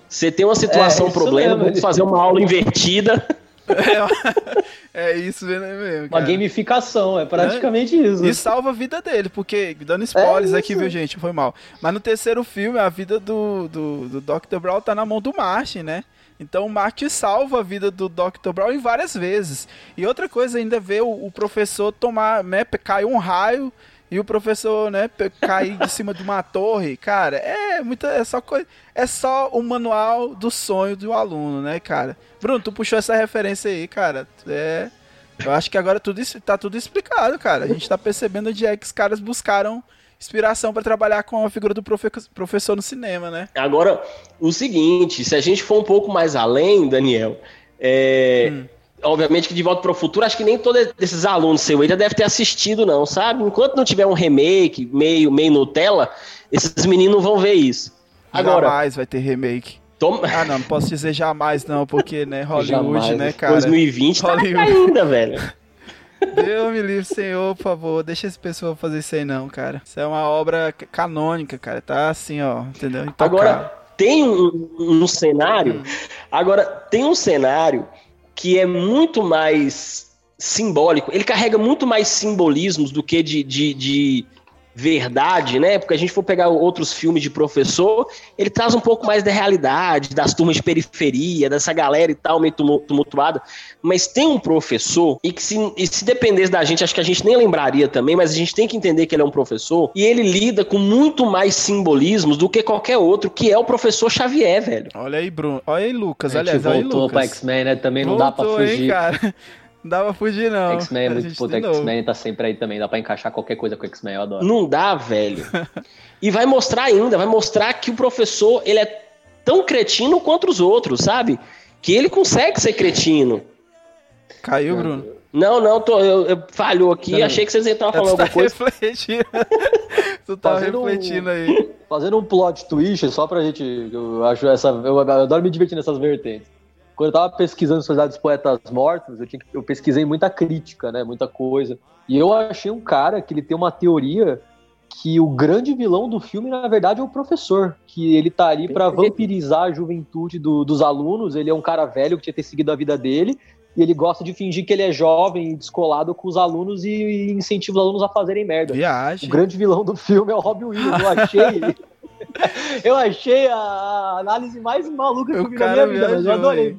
Speaker 4: Você tem uma situação
Speaker 3: É, isso
Speaker 4: problema,
Speaker 3: mesmo,
Speaker 4: vamos fazer uma aula invertida.
Speaker 2: É isso né, mesmo,
Speaker 3: Uma
Speaker 2: cara.
Speaker 3: gamificação, é praticamente isso.
Speaker 2: E salva a vida dele, porque, dando spoilers
Speaker 3: É
Speaker 2: aqui,
Speaker 3: isso.
Speaker 2: viu, gente? Foi mal. Mas no terceiro filme, a vida do, do, do Dr. Brown tá na mão do Martin, né? Então o Martin salva a vida do Dr. Brown em várias vezes. E outra coisa, ainda ver o, o professor tomar, né? Cair um raio e o professor, né, cair de cima de uma torre. Cara, é muita. É só coisa. É só o manual do sonho do aluno, né, cara? Bruno, tu puxou essa referência aí, cara. É. Eu acho que agora tudo isso tá tudo explicado, cara. A gente tá percebendo onde é que os caras buscaram inspiração pra trabalhar com a figura do profe- professor no cinema, né?
Speaker 4: Agora, o seguinte, se a gente for um pouco mais além, Daniel, é,
Speaker 2: Hum.
Speaker 4: Obviamente que De Volta para o Futuro, acho que nem todos esses alunos seu já deve ter assistido, não, sabe? Enquanto não tiver um remake meio, meio Nutella, esses meninos vão ver isso. Agora,
Speaker 2: jamais vai ter remake.
Speaker 4: Toma...
Speaker 2: Ah, não, não posso dizer jamais não, porque, né, Hollywood,
Speaker 4: Jamais.
Speaker 2: né, cara?
Speaker 4: 2020 tá
Speaker 2: Hollywood.
Speaker 4: ainda, velho.
Speaker 2: Deus me livre, Senhor, por favor, deixa esse pessoal fazer isso aí não, cara. Isso é uma obra canônica, cara, tá assim, ó, entendeu? Intocável.
Speaker 4: Agora, tem um, um cenário. Agora, tem um cenário que é muito mais simbólico. Ele carrega muito mais simbolismos do que de, de, de verdade, né? Porque a gente for pegar outros filmes de professor, ele traz um pouco mais da realidade, das turmas de periferia, dessa galera e tal, meio tumu- tumultuada. Mas tem um professor, e que se, e se dependesse da gente, acho que a gente nem lembraria também, mas a gente tem que entender que ele é um professor, e ele lida com muito mais simbolismos do que qualquer outro, que é o professor Xavier, velho.
Speaker 2: Olha aí, Bruno. Olha aí, Lucas.
Speaker 3: A gente
Speaker 2: Aliás, olha aí,
Speaker 3: voltou
Speaker 2: Lucas.
Speaker 3: pra X-Men, né? Também não dá pra
Speaker 2: Voltou,
Speaker 3: fugir.
Speaker 2: Hein, cara? Não dá pra fugir, não.
Speaker 3: X-Men é
Speaker 2: A
Speaker 3: muito
Speaker 2: gente
Speaker 3: puta. X-Men tá sempre aí também. Dá pra encaixar qualquer coisa com X-Men, eu adoro.
Speaker 4: Não dá, velho. E vai mostrar ainda, vai mostrar que o professor, ele é tão cretino quanto os outros, sabe? Que ele consegue ser cretino.
Speaker 2: Caiu, Bruno?
Speaker 4: Não, não, tô, eu, eu falhou aqui,
Speaker 3: Não,
Speaker 4: achei que vocês estavam falando
Speaker 2: Tu tá
Speaker 4: alguma coisa.
Speaker 2: refletindo. tu tá
Speaker 3: Fazendo um-
Speaker 2: refletindo aí.
Speaker 3: Fazendo um plot twist, só pra gente. Eu acho essa. Eu, eu adoro me divertir nessas vertentes. Quando eu tava pesquisando Sociedade dos Poetas Mortos, eu, tinha, eu pesquisei muita crítica, né? Muita coisa. E eu achei um cara que ele tem uma teoria que o grande vilão do filme, na verdade, é o professor. Que ele tá ali pra vampirizar a juventude do- dos alunos. Ele é um cara velho que tinha ter seguido a vida dele. E ele gosta de fingir que ele é jovem e descolado com os alunos e, e incentiva os alunos a fazerem merda.
Speaker 2: Viagem.
Speaker 3: O grande vilão do filme é o Robin Williams. Eu achei. eu achei a análise mais maluca que eu vi na minha vida, mas eu adorei.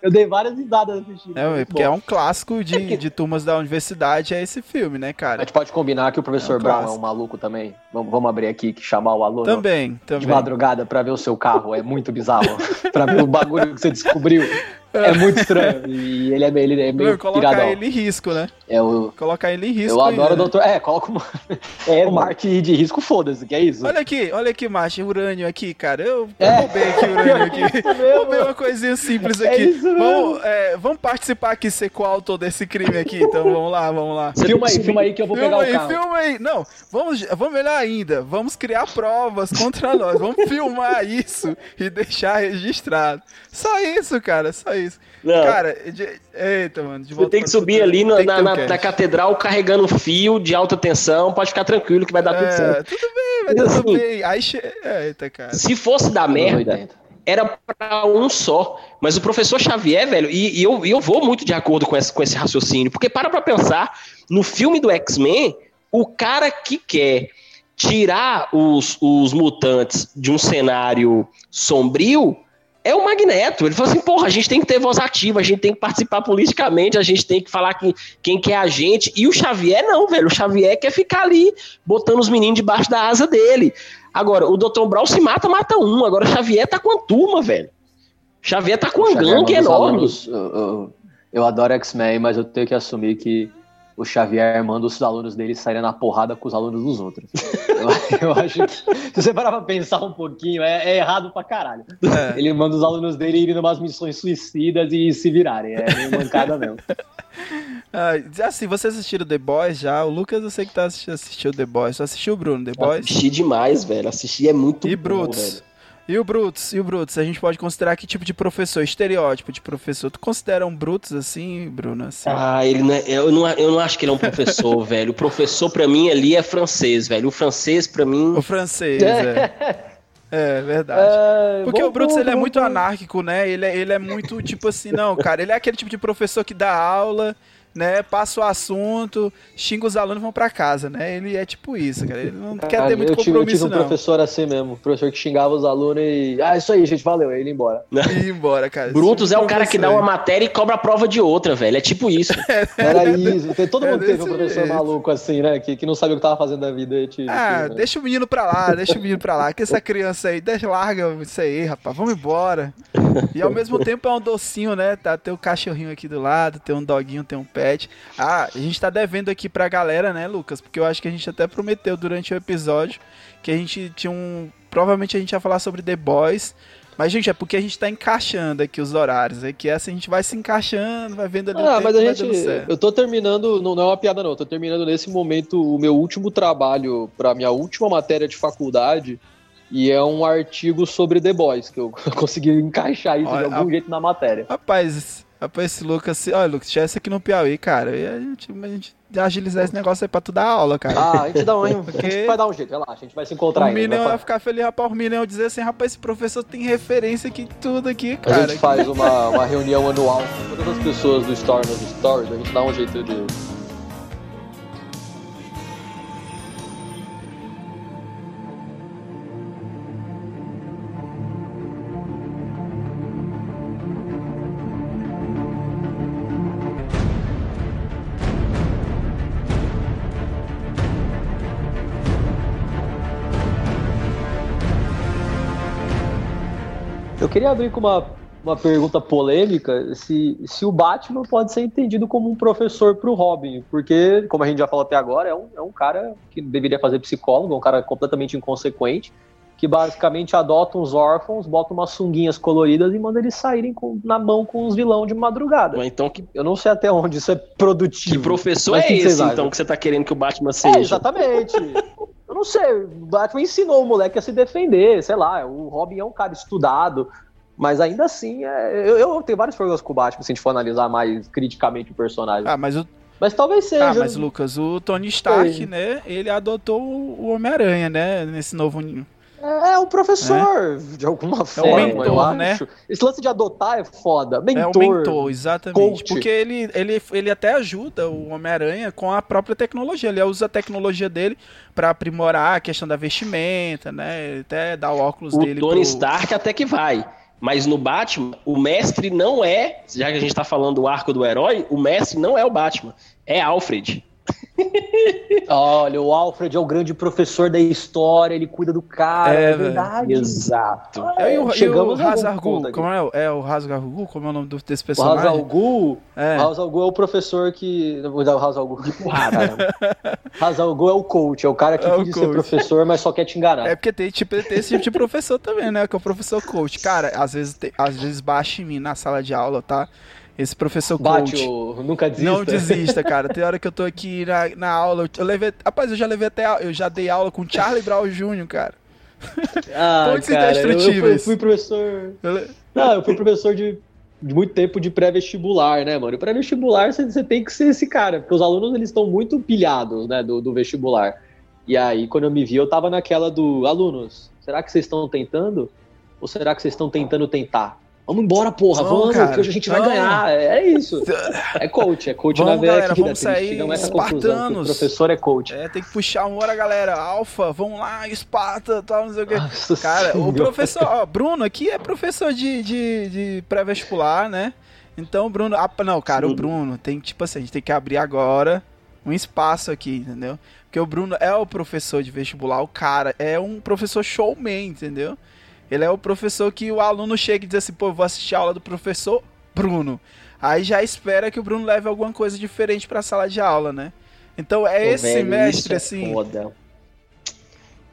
Speaker 3: Eu dei várias risadas assistindo.
Speaker 2: É, porque
Speaker 3: bom.
Speaker 2: é um clássico de, de turmas da universidade, é esse filme, né,
Speaker 3: A
Speaker 2: cara?
Speaker 3: gente pode combinar que o professor
Speaker 2: É um
Speaker 3: Brown é um maluco também. Vamos, vamos abrir aqui que chamar o aluno
Speaker 2: Também,
Speaker 3: de
Speaker 2: também.
Speaker 3: madrugada pra ver o seu carro é muito bizarro. pra ver o bagulho que você descobriu. É muito estranho. E ele é meio, ele é meio
Speaker 2: Meu, colocar
Speaker 3: piradão.
Speaker 2: ele em risco, né?
Speaker 3: É o...
Speaker 2: Colocar ele em risco.
Speaker 3: Eu adoro
Speaker 2: ainda,
Speaker 3: o
Speaker 2: né?
Speaker 3: doutor. É, coloca uma. É, o Marte de risco, foda-se, que é isso.
Speaker 2: Olha aqui, olha aqui, macho, urânio aqui, cara. Eu, eu
Speaker 3: É.
Speaker 2: roubei aqui urânio aqui. roubei uma coisinha simples
Speaker 3: É
Speaker 2: aqui.
Speaker 3: isso mesmo.
Speaker 2: vamos, é, vamos participar aqui, ser coautor desse crime aqui. Então vamos lá, vamos lá.
Speaker 3: Filma aí, filma aí que eu vou
Speaker 2: filma
Speaker 3: pegar
Speaker 2: aí,
Speaker 3: o carro.
Speaker 2: Filma aí, Não, vamos, vamos melhor ainda. Vamos criar provas contra nós. Vamos filmar isso e deixar registrado. Só isso, cara, só isso.
Speaker 4: Não.
Speaker 2: Cara, de- eita, mano. De
Speaker 4: tem que subir
Speaker 2: futuro.
Speaker 4: ali na, na, na- na catedral carregando um fio de alta tensão. Pode ficar tranquilo que vai dar tudo
Speaker 2: É,
Speaker 4: certo.
Speaker 2: tudo bem, vai tudo
Speaker 4: Assim,
Speaker 2: bem. Aí, che... eita, cara.
Speaker 4: Se fosse dar merda, era pra um só. Mas o professor Xavier, velho, e, e eu, e eu vou muito de acordo com esse, com esse raciocínio, porque para pra pensar, no filme do X-Men, o cara que quer tirar os, os mutantes de um cenário sombrio é o Magneto. Ele fala assim, porra, a gente tem que ter voz ativa, a gente tem que participar politicamente, a gente tem que falar que, quem que é a gente. E o Xavier não, velho. O Xavier quer ficar ali, botando os meninos debaixo da asa dele. Agora, o Dr. Brown se mata, mata um. Agora o Xavier tá com a turma, velho. Xavier tá com uma
Speaker 3: Xavier
Speaker 4: gangue enorme.
Speaker 3: alunos- eu, eu- eu adoro X-Men, mas eu tenho que assumir que o Xavier manda os alunos dele saírem na porrada com os alunos dos outros. eu, eu acho que, se você parar pra pensar um pouquinho, é, é errado pra caralho.
Speaker 2: É.
Speaker 3: Ele manda os alunos dele irem umas missões suicidas e se virarem. É meio mancada mesmo.
Speaker 2: Ah, assim, vocês assistiram The Boys já? O Lucas eu sei que tá assistindo assistiu The Boys. Só assistiu o Bruno, The Boys?
Speaker 4: Assisti demais, velho. Assisti é muito
Speaker 2: E
Speaker 4: bom,
Speaker 2: Brutus?
Speaker 4: velho.
Speaker 2: E o Brutus? E o Brutus? A gente pode considerar que tipo de professor? Estereótipo de professor. Tu considera um Brutus assim, Bruno? Assim?
Speaker 4: Ah, ele não é, eu, não, eu não acho que ele é um professor, velho. O professor pra mim ali é francês, velho. O francês pra mim.
Speaker 2: O francês, é. É, verdade.
Speaker 3: É,
Speaker 2: Porque
Speaker 3: bom
Speaker 2: o Brutus
Speaker 3: ponto,
Speaker 2: ele é
Speaker 3: bom
Speaker 2: muito
Speaker 3: ponto.
Speaker 2: anárquico, né? Ele é, ele é muito tipo assim, não, cara. Ele é aquele tipo de professor que dá aula, né? Passa o assunto, xinga os alunos e vão pra casa, né? Ele é tipo isso, cara. Ele não quer ter muito
Speaker 3: eu tive, eu tive
Speaker 2: compromisso,
Speaker 3: um
Speaker 2: não.
Speaker 3: professor assim mesmo, um professor que xingava os alunos e. Ah, isso aí, gente, valeu, aí ele ia embora.
Speaker 2: E ir embora, cara.
Speaker 4: Brutus é o cara que dá uma matéria e cobra a prova de outra, velho. É tipo isso.
Speaker 3: Era isso. Todo
Speaker 2: É
Speaker 3: mundo teve um professor
Speaker 2: jeito.
Speaker 3: maluco assim, né? Que, que não sabia o que tava fazendo da vida. te-
Speaker 2: Ah,
Speaker 3: te-
Speaker 2: deixa o menino pra lá, deixa o menino pra lá. Que essa criança aí, deixa, larga isso aí, rapaz. Vamos embora. E ao mesmo tempo é um docinho, né? Tá, tem o cachorrinho aqui do lado, tem um doguinho, tem um pet. Ah, a gente tá devendo aqui pra galera, né, Lucas? Porque eu acho que a gente até prometeu durante o episódio que a gente tinha um. Provavelmente a gente ia falar sobre The Boys. Mas, gente, é porque a gente tá encaixando aqui os horários. É que essa a gente vai se encaixando, vai vendo ali
Speaker 3: Ah,
Speaker 2: tempo,
Speaker 3: mas a gente. Eu tô terminando, não, não é uma piada, não. Eu tô terminando nesse momento o meu último trabalho pra minha última matéria de faculdade. E é um artigo sobre The Boys, que eu consegui encaixar isso
Speaker 2: Olha,
Speaker 3: de algum
Speaker 2: a-
Speaker 3: jeito na matéria.
Speaker 2: Rapaz, rapaz, esse Lucas, olha, Lucas, tivesse aqui no Piauí, cara, e a gente, a gente agilizar esse negócio aí pra tu dar aula, cara.
Speaker 3: Ah, a gente, dá um, a
Speaker 2: Porque
Speaker 3: gente vai dar um jeito, relaxa, a gente vai se encontrar
Speaker 2: o
Speaker 3: ainda.
Speaker 2: Minion
Speaker 3: vai
Speaker 2: vai ficar feliz, rapaz, o Minion dizer assim, rapaz, esse professor tem referência aqui em tudo aqui,
Speaker 3: A
Speaker 2: cara.
Speaker 3: gente faz uma, uma reunião anual com todas as pessoas do Store nos Stories, a gente dá um jeito de. Queria abrir com uma, uma pergunta polêmica: se, se o Batman pode ser entendido como um professor pro Robin, porque, como a gente já falou até agora, é um, é um cara que deveria fazer psicólogo, é um cara completamente inconsequente, que basicamente adota uns órfãos, bota umas sunguinhas coloridas e manda eles saírem com- na mão com os vilão de madrugada.
Speaker 4: Então, que,
Speaker 3: Eu não sei até onde isso é produtivo.
Speaker 4: que professor
Speaker 3: Mas
Speaker 4: é
Speaker 3: o que
Speaker 4: esse, então, que você tá querendo que o Batman
Speaker 3: É,
Speaker 4: seja?
Speaker 3: exatamente. Eu não sei, o Batman ensinou o moleque a se defender, sei lá, o Robin é um cara estudado, mas ainda assim, é, eu, eu tenho vários problemas com o Batman, se a gente for analisar mais criticamente o personagem.
Speaker 2: Ah, mas o,
Speaker 3: Mas talvez seja.
Speaker 2: ah, mas Lucas, o Tony Stark, né, ele adotou o o Homem-Aranha, né, nesse novo...
Speaker 3: É, é o professor, de alguma forma,
Speaker 2: mentor,
Speaker 3: eu acho.
Speaker 2: né?
Speaker 3: Esse lance de adotar é foda. Mentor.
Speaker 2: É o mentor, exatamente.
Speaker 3: coach.
Speaker 2: Porque ele, ele, ele até ajuda o Homem-Aranha com a própria tecnologia. Ele usa a tecnologia dele pra aprimorar a questão da vestimenta, né? Até dá o óculos
Speaker 4: O
Speaker 2: dele
Speaker 4: Tony
Speaker 2: pro...
Speaker 4: Stark até que vai. Mas no Batman, o mestre não é, já que a gente tá falando do arco do herói, o mestre não é o Batman, é Alfred.
Speaker 3: Olha, o Alfred é o grande professor da história, ele cuida do cara,
Speaker 2: É,
Speaker 3: é, verdade.
Speaker 4: Exato.
Speaker 2: É, e o, e o
Speaker 3: Chegamos a algum
Speaker 2: Hazargu, como é? o- É o Hazargu? Como é o nome desse
Speaker 3: O
Speaker 2: personagem? É.
Speaker 3: o Hazalgu é o professor que. Vou dar o Hazalgu de porrada. Hazalgu é o coach, é o cara que
Speaker 2: É o
Speaker 3: finge ser professor, mas só quer te enganar.
Speaker 2: É porque tem, tipo, tem esse tipo de professor também, né? Que é o professor coach. Cara, às vezes, tem- às vezes baixa em mim na sala de aula, tá? Esse professor
Speaker 3: Bate
Speaker 2: coach.
Speaker 3: o. Nunca desista.
Speaker 2: Não desista, cara. Tem hora que eu tô aqui na, na aula. eu- levei. Rapaz, eu já levei até. Eu já dei aula com o Charlie Brown Jr., cara.
Speaker 3: Ah,
Speaker 2: Pontos
Speaker 3: cara, eu, eu fui, fui professor.
Speaker 2: Eu
Speaker 3: Não, eu fui professor de, de muito tempo de pré-vestibular, né, mano? E pré-vestibular você, você tem que ser esse cara, porque os alunos eles estão muito pilhados, né, do, do vestibular. E aí, quando eu me vi, eu tava naquela do alunos, será que vocês estão tentando? Ou será que vocês estão tentando tentar? Vamos embora, porra,
Speaker 2: Vamos,
Speaker 3: vamos,
Speaker 2: cara,
Speaker 3: que hoje a gente vai ganhar. É, é isso. É coach, é coach
Speaker 2: Vamos,
Speaker 3: na veia
Speaker 2: galera, vamos sair
Speaker 3: essa conclusão, que o professor é coach.
Speaker 2: É, tem que puxar uma hora, galera. Alfa, vamos lá, Esparta, tal, não sei o quê.
Speaker 3: Nossa
Speaker 2: Cara, o
Speaker 3: Senhora.
Speaker 2: professor, ó, Bruno aqui é professor de, de, de pré-vestibular, né? Então, Bruno. Ah, não, cara, o Bruno tem, tipo assim, a gente tem que abrir agora um espaço aqui, entendeu? Porque o Bruno é o professor de vestibular, o cara é um professor showman, entendeu? Ele é o professor que o aluno chega e diz assim, pô, vou assistir a aula do professor Bruno. Aí já espera que o Bruno leve alguma coisa diferente pra sala de aula, né? Então é
Speaker 4: Ô,
Speaker 2: esse
Speaker 4: velho,
Speaker 2: mestre,
Speaker 4: isso é
Speaker 2: assim.
Speaker 4: Foda.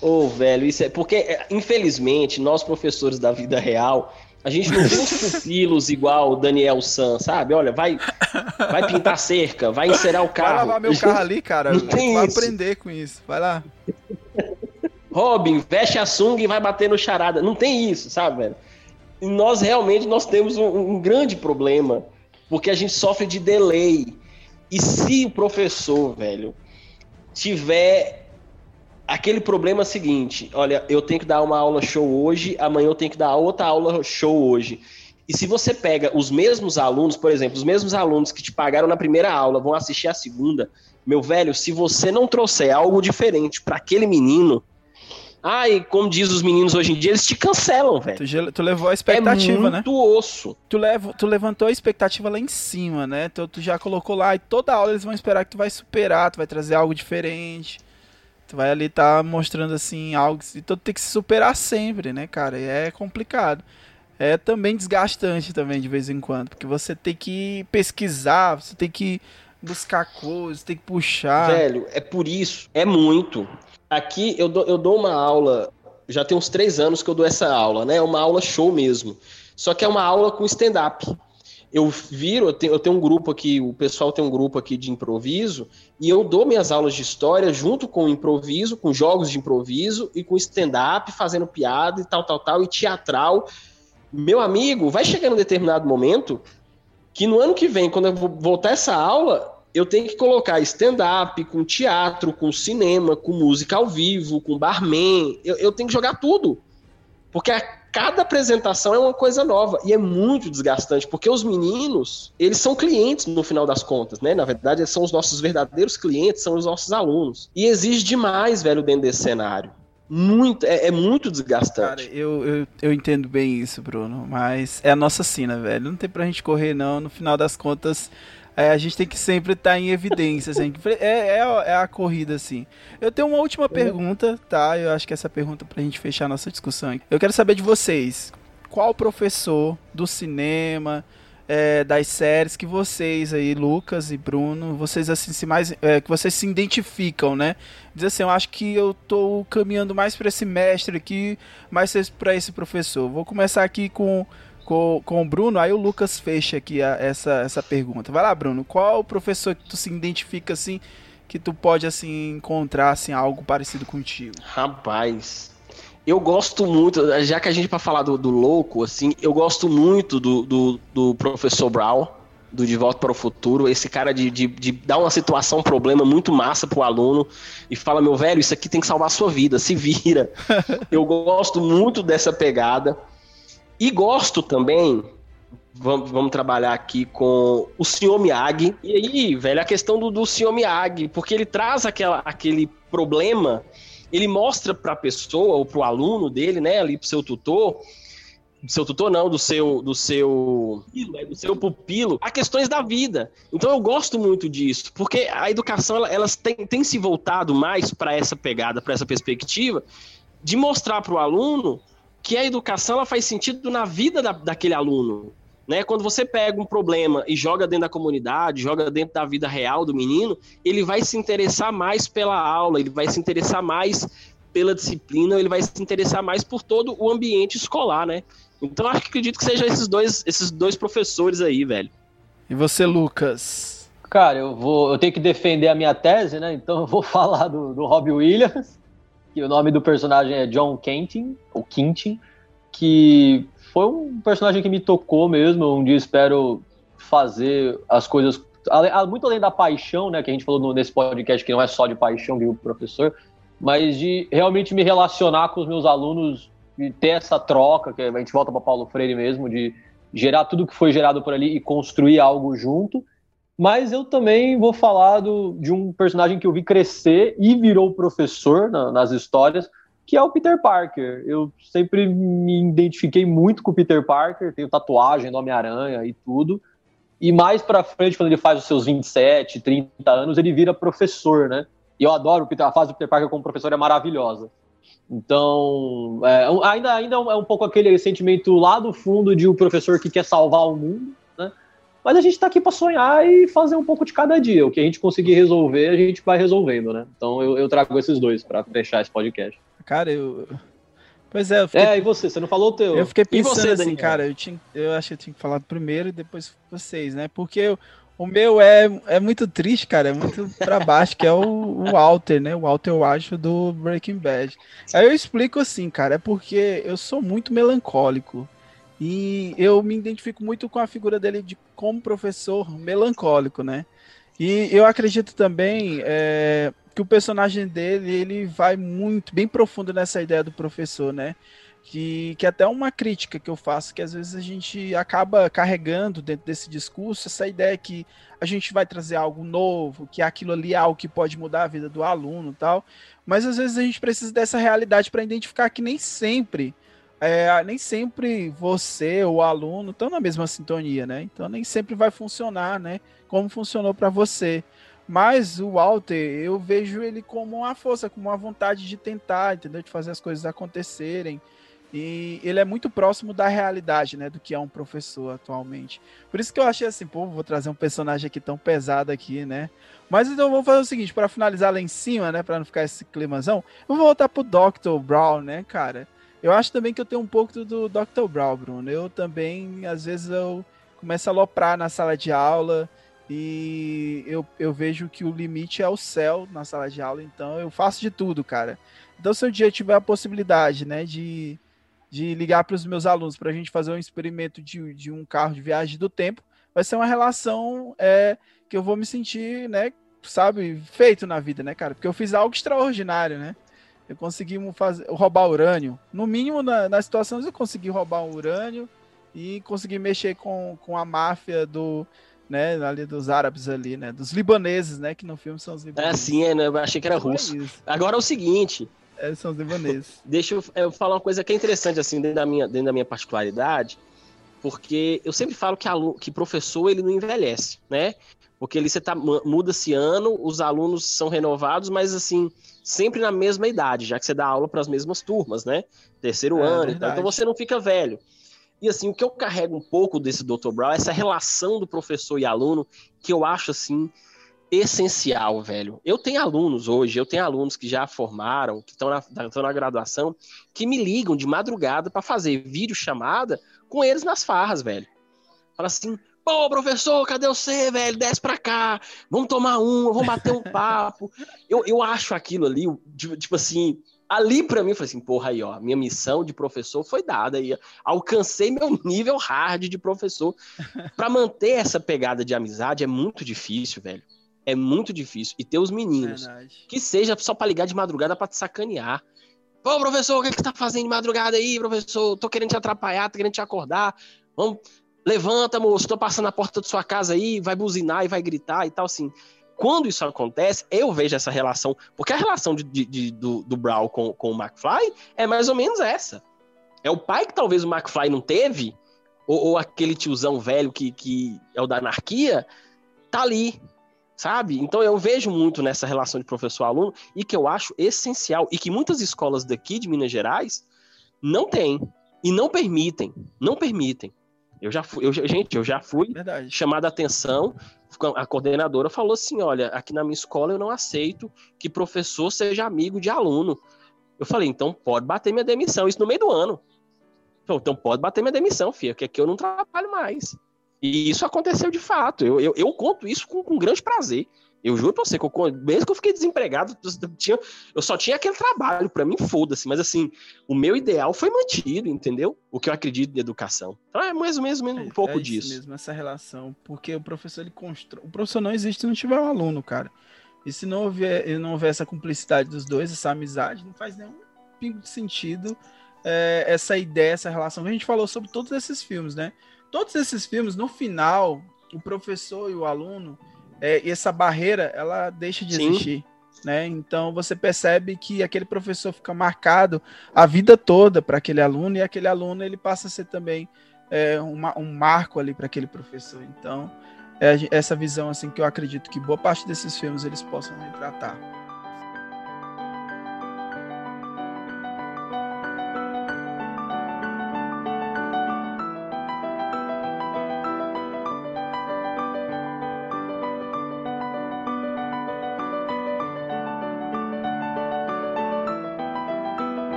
Speaker 4: Ô, velho, isso é. Porque, é, infelizmente, nós professores da vida real, a gente não tem uns pupilos igual o Daniel San, sabe? Olha, vai, vai pintar cerca, vai encerar o
Speaker 2: Vai
Speaker 4: carro.
Speaker 2: lavar meu carro ali, cara.
Speaker 4: Não tem
Speaker 2: vai
Speaker 4: isso.
Speaker 2: aprender com isso. Vai lá.
Speaker 4: Robin, veste a sunga e vai bater no charada. Não tem isso, sabe, velho? E nós realmente nós temos um, um grande problema, porque a gente sofre de delay. E se o professor, velho, tiver aquele problema seguinte, olha, eu tenho que dar uma aula show hoje, amanhã eu tenho que dar outra aula show hoje. E se você pega os mesmos alunos, por exemplo, os mesmos alunos que te pagaram na primeira aula vão assistir a segunda, meu velho, se você não trouxer algo diferente para aquele menino, ai, como diz os meninos hoje em dia, eles te cancelam, velho.
Speaker 2: Tu, tu levou a expectativa,
Speaker 4: é
Speaker 2: né?
Speaker 4: muito osso.
Speaker 2: Tu, levo, tu levantou a expectativa lá em cima, né? Então tu já colocou lá e toda aula eles vão esperar que tu vai superar, tu vai trazer algo diferente. Tu vai ali tá mostrando assim algo. Então tu tem que se superar sempre, né, cara? E é complicado. É também desgastante também de vez em quando, porque você tem que pesquisar, você tem que buscar coisas, tem que puxar.
Speaker 4: Velho, é por isso, é muito. Aqui eu dou, eu dou uma aula, já tem uns três anos que eu dou essa aula, né? É uma aula show mesmo. Só que é uma aula com stand-up. Eu viro, eu tenho, eu tenho um grupo aqui, o pessoal tem um grupo aqui de improviso, e eu dou minhas aulas de história junto com improviso, com jogos de improviso e com stand-up, fazendo piada e tal, tal, tal, e teatral. Meu amigo, vai chegar num determinado momento que no ano que vem, quando eu voltar essa aula, eu tenho que colocar stand-up, com teatro, com cinema, com música ao vivo, com barman. Eu, eu tenho que jogar tudo. Porque a cada apresentação é uma coisa nova. E é muito desgastante, porque os meninos, eles são clientes no final das contas, né? Na verdade, eles são os nossos verdadeiros clientes, são os nossos alunos. E exige demais, velho, dentro desse cenário. Muito, é, é muito desgastante.
Speaker 2: Cara, eu, eu, eu entendo bem isso, Bruno, mas é a nossa sina, velho. Não tem pra gente correr, não. No final das contas, é, a gente tem que sempre estar em evidência. assim, é, é, a- é a corrida, assim. Eu tenho uma última pergunta, tá? Eu acho que essa pergunta pra gente fechar a nossa discussão. Eu quero saber de vocês. Qual professor do cinema, é, das séries que vocês aí, Lucas e Bruno, vocês assim se mais é, que vocês se identificam, né? Diz assim, eu acho que eu tô caminhando mais para esse mestre aqui, mais para esse professor. Vou começar aqui com, com, com o Bruno, aí o Lucas fecha aqui a- essa, essa pergunta. Vai lá, Bruno, qual o professor que tu se identifica assim, que tu pode assim encontrar assim algo parecido contigo?
Speaker 4: Rapaz, eu gosto muito, já que a gente para falar do, do louco, assim, eu gosto muito do, do, do professor Brown, do De Volta para o Futuro, esse cara de, de, de dar uma situação, um problema muito massa pro aluno e fala, meu velho, isso aqui tem que salvar a sua vida, se vira. eu gosto muito dessa pegada. E gosto também, vamos, vamos trabalhar aqui com o senhor Miyagi. E aí, velho, a questão do, do senhor Miyagi, porque ele traz aquela, aquele problema, ele mostra para a pessoa ou para o aluno dele, né, ali para seu tutor, do seu tutor não, do seu do seu do seu pupilo, a questões da vida. Então eu gosto muito disso, porque a educação ela, elas tem, tem se voltado mais para essa pegada, para essa perspectiva de mostrar para o aluno que a educação ela faz sentido na vida da, daquele aluno. Né? Quando você pega um problema e joga dentro da comunidade, joga dentro da vida real do menino, ele vai se interessar mais pela aula, ele vai se interessar mais pela disciplina, ele vai se interessar mais por todo o ambiente escolar, né? Então acho que acredito que seja esses dois, esses dois professores aí, velho.
Speaker 2: E você, Lucas?
Speaker 3: Cara, eu vou, eu tenho que defender a minha tese, né? Então eu vou falar do, do Robbie Williams, que o nome do personagem é John Kentin, ou Quintin, que foi um personagem que me tocou mesmo. Um dia espero fazer as coisas muito além da paixão, né, que a gente falou nesse podcast que não é só de paixão o professor, mas de realmente me relacionar com os meus alunos de ter essa troca, que a gente volta para Paulo Freire mesmo, de gerar tudo que foi gerado por ali e construir algo junto. Mas eu também vou falar do, de um personagem que eu vi crescer e virou professor na, nas histórias, que é o Peter Parker. Eu sempre me identifiquei muito com o Peter Parker, tenho tatuagem do Homem-Aranha e tudo. E mais pra frente, quando ele faz os seus 27, 30 anos, ele vira professor, né? E eu adoro a fase do Peter Parker como professor é maravilhosa. Então, é, ainda, ainda é um pouco aquele sentimento lá do fundo de um professor que quer salvar o mundo? Mas a gente está aqui para sonhar e fazer um pouco de cada dia. O que a gente conseguir resolver, a gente vai resolvendo, né? Então eu, eu trago esses dois para fechar esse podcast.
Speaker 2: Cara, eu. Pois é, eu
Speaker 3: fiquei... É, e você? Você não falou o teu.
Speaker 2: Eu fiquei pensando você, assim, cara, eu, tinha... eu acho que eu tinha que falar primeiro e depois vocês, né? Porque eu... o meu é, é muito triste, cara, é muito pra baixo, que é o, o Walter, né? O Walter, eu acho, do Breaking Bad. Aí eu explico assim, cara, é porque eu sou muito melancólico. E eu me identifico muito com a figura dele de como professor melancólico, né? E eu acredito também é, que o personagem dele ele vai muito bem profundo nessa ideia do professor, né? Que, que até uma crítica que eu faço, que às vezes a gente acaba carregando dentro desse discurso essa ideia que a gente vai trazer algo novo, que aquilo ali é algo que pode mudar a vida do aluno tal. Mas às vezes a gente precisa dessa realidade para identificar que nem sempre é, nem sempre você ou o aluno estão na mesma sintonia, né? Então nem sempre vai funcionar, né? Como funcionou para você. Mas o Walter, eu vejo ele como uma força, como uma vontade de tentar, entendeu? De fazer as coisas acontecerem. E ele é muito próximo da realidade, né? Do que é um professor atualmente. Por isso que eu achei assim, pô, vou trazer um personagem aqui tão pesado aqui, né? Mas então vou fazer o seguinte, para finalizar lá em cima, né? Para não ficar esse climazão, eu vou voltar pro Dr. Brown, né, cara? Eu acho também que eu tenho um pouco do Dr. Brown, Bruno. Eu também, às vezes, eu começo a aloprar na sala de aula e eu, eu vejo que o limite é o céu na sala de aula, então eu faço de tudo, cara. Então, se o dia tiver a possibilidade, né, de, de ligar para os meus alunos para a gente fazer um experimento de, de um carro de viagem do tempo, vai ser uma relação é, que eu vou me sentir, né, sabe, feito na vida, né, cara? Porque eu fiz algo extraordinário, né? Eu consegui fazer, roubar urânio. No mínimo, na, na situação, eu consegui roubar um urânio e consegui mexer com, com a máfia do, né, ali dos árabes ali, né, dos libaneses, né, que no filme são os libaneses.
Speaker 4: É, sim, é, né, eu achei que era russo. É Agora é o seguinte...
Speaker 2: É, são os libaneses.
Speaker 4: Deixa eu, eu, falar uma coisa que é interessante, assim, dentro da minha, dentro da minha particularidade, porque eu sempre falo que, aluno, que professor, ele não envelhece, né, porque ali você tá, muda-se ano, os alunos são renovados, mas, assim, sempre na mesma idade, já que você dá aula para as mesmas turmas, né, terceiro é, ano, então, então você não fica velho. E assim, o que eu carrego um pouco desse Dr. Brown é essa relação do professor e aluno, que eu acho assim essencial, velho. Eu tenho alunos hoje, eu tenho alunos que já formaram, que estão na, na graduação, que me ligam de madrugada para fazer vídeo chamada com eles nas farras, velho. Fala assim, pô, professor, cadê você, velho? Desce pra cá, vamos tomar um, vamos bater um papo. eu, eu acho aquilo ali, tipo assim, ali para mim, eu falei assim, porra, aí, ó, minha missão de professor foi dada aí, alcancei meu nível hard de professor. para manter essa pegada de amizade é muito difícil, velho. É muito difícil. E ter os meninos, Verdade. que seja só para ligar de madrugada para te sacanear. Pô, professor, o que, é que você tá fazendo de madrugada aí, professor? Tô querendo te atrapalhar, tô querendo te acordar. Vamos, levanta, moço, tô passando na porta da sua casa aí, vai buzinar e vai gritar e tal, assim quando isso acontece, eu vejo essa relação, porque a relação de, de, de, do, do Brown com, com o McFly é mais ou menos essa. É o pai que talvez o McFly não teve, ou, ou aquele tiozão velho que, que é o da anarquia, tá ali, sabe? Então eu vejo muito nessa relação de professor-aluno e que eu acho essencial e que muitas escolas daqui de Minas Gerais não têm e não permitem, não permitem. Eu já fui, eu, gente, eu já fui
Speaker 2: Verdade.
Speaker 4: chamada a atenção. A coordenadora falou assim: olha, aqui na minha escola eu não aceito que professor seja amigo de aluno. Eu falei, então pode bater minha demissão, isso no meio do ano. Então pode bater minha demissão, filha, que aqui eu não trabalho mais. E isso aconteceu de fato. Eu, eu, eu conto isso com, com grande prazer. Eu juro pra você, que eu, mesmo que eu fiquei desempregado, eu, tinha, eu só tinha aquele trabalho, para mim, foda-se. Mas assim, o meu ideal foi mantido, entendeu? O que eu acredito em educação. Então é mais ou menos um
Speaker 2: é,
Speaker 4: pouco
Speaker 2: é
Speaker 4: disso.
Speaker 2: mesmo, essa relação. Porque o professor, ele constrói. O professor não existe se não tiver um aluno, cara. E se não houver, não houver essa cumplicidade dos dois, essa amizade, não faz nenhum pingo de sentido é, essa ideia, essa relação. A gente falou sobre todos esses filmes, né? Todos esses filmes, no final, o professor e o aluno é, e essa barreira ela deixa de Sim. existir. Né? Então você percebe que aquele professor fica marcado a vida toda para aquele aluno e aquele aluno ele passa a ser também é, uma, um marco ali para aquele professor. Então é essa visão assim que eu acredito que boa parte desses filmes eles possam retratar.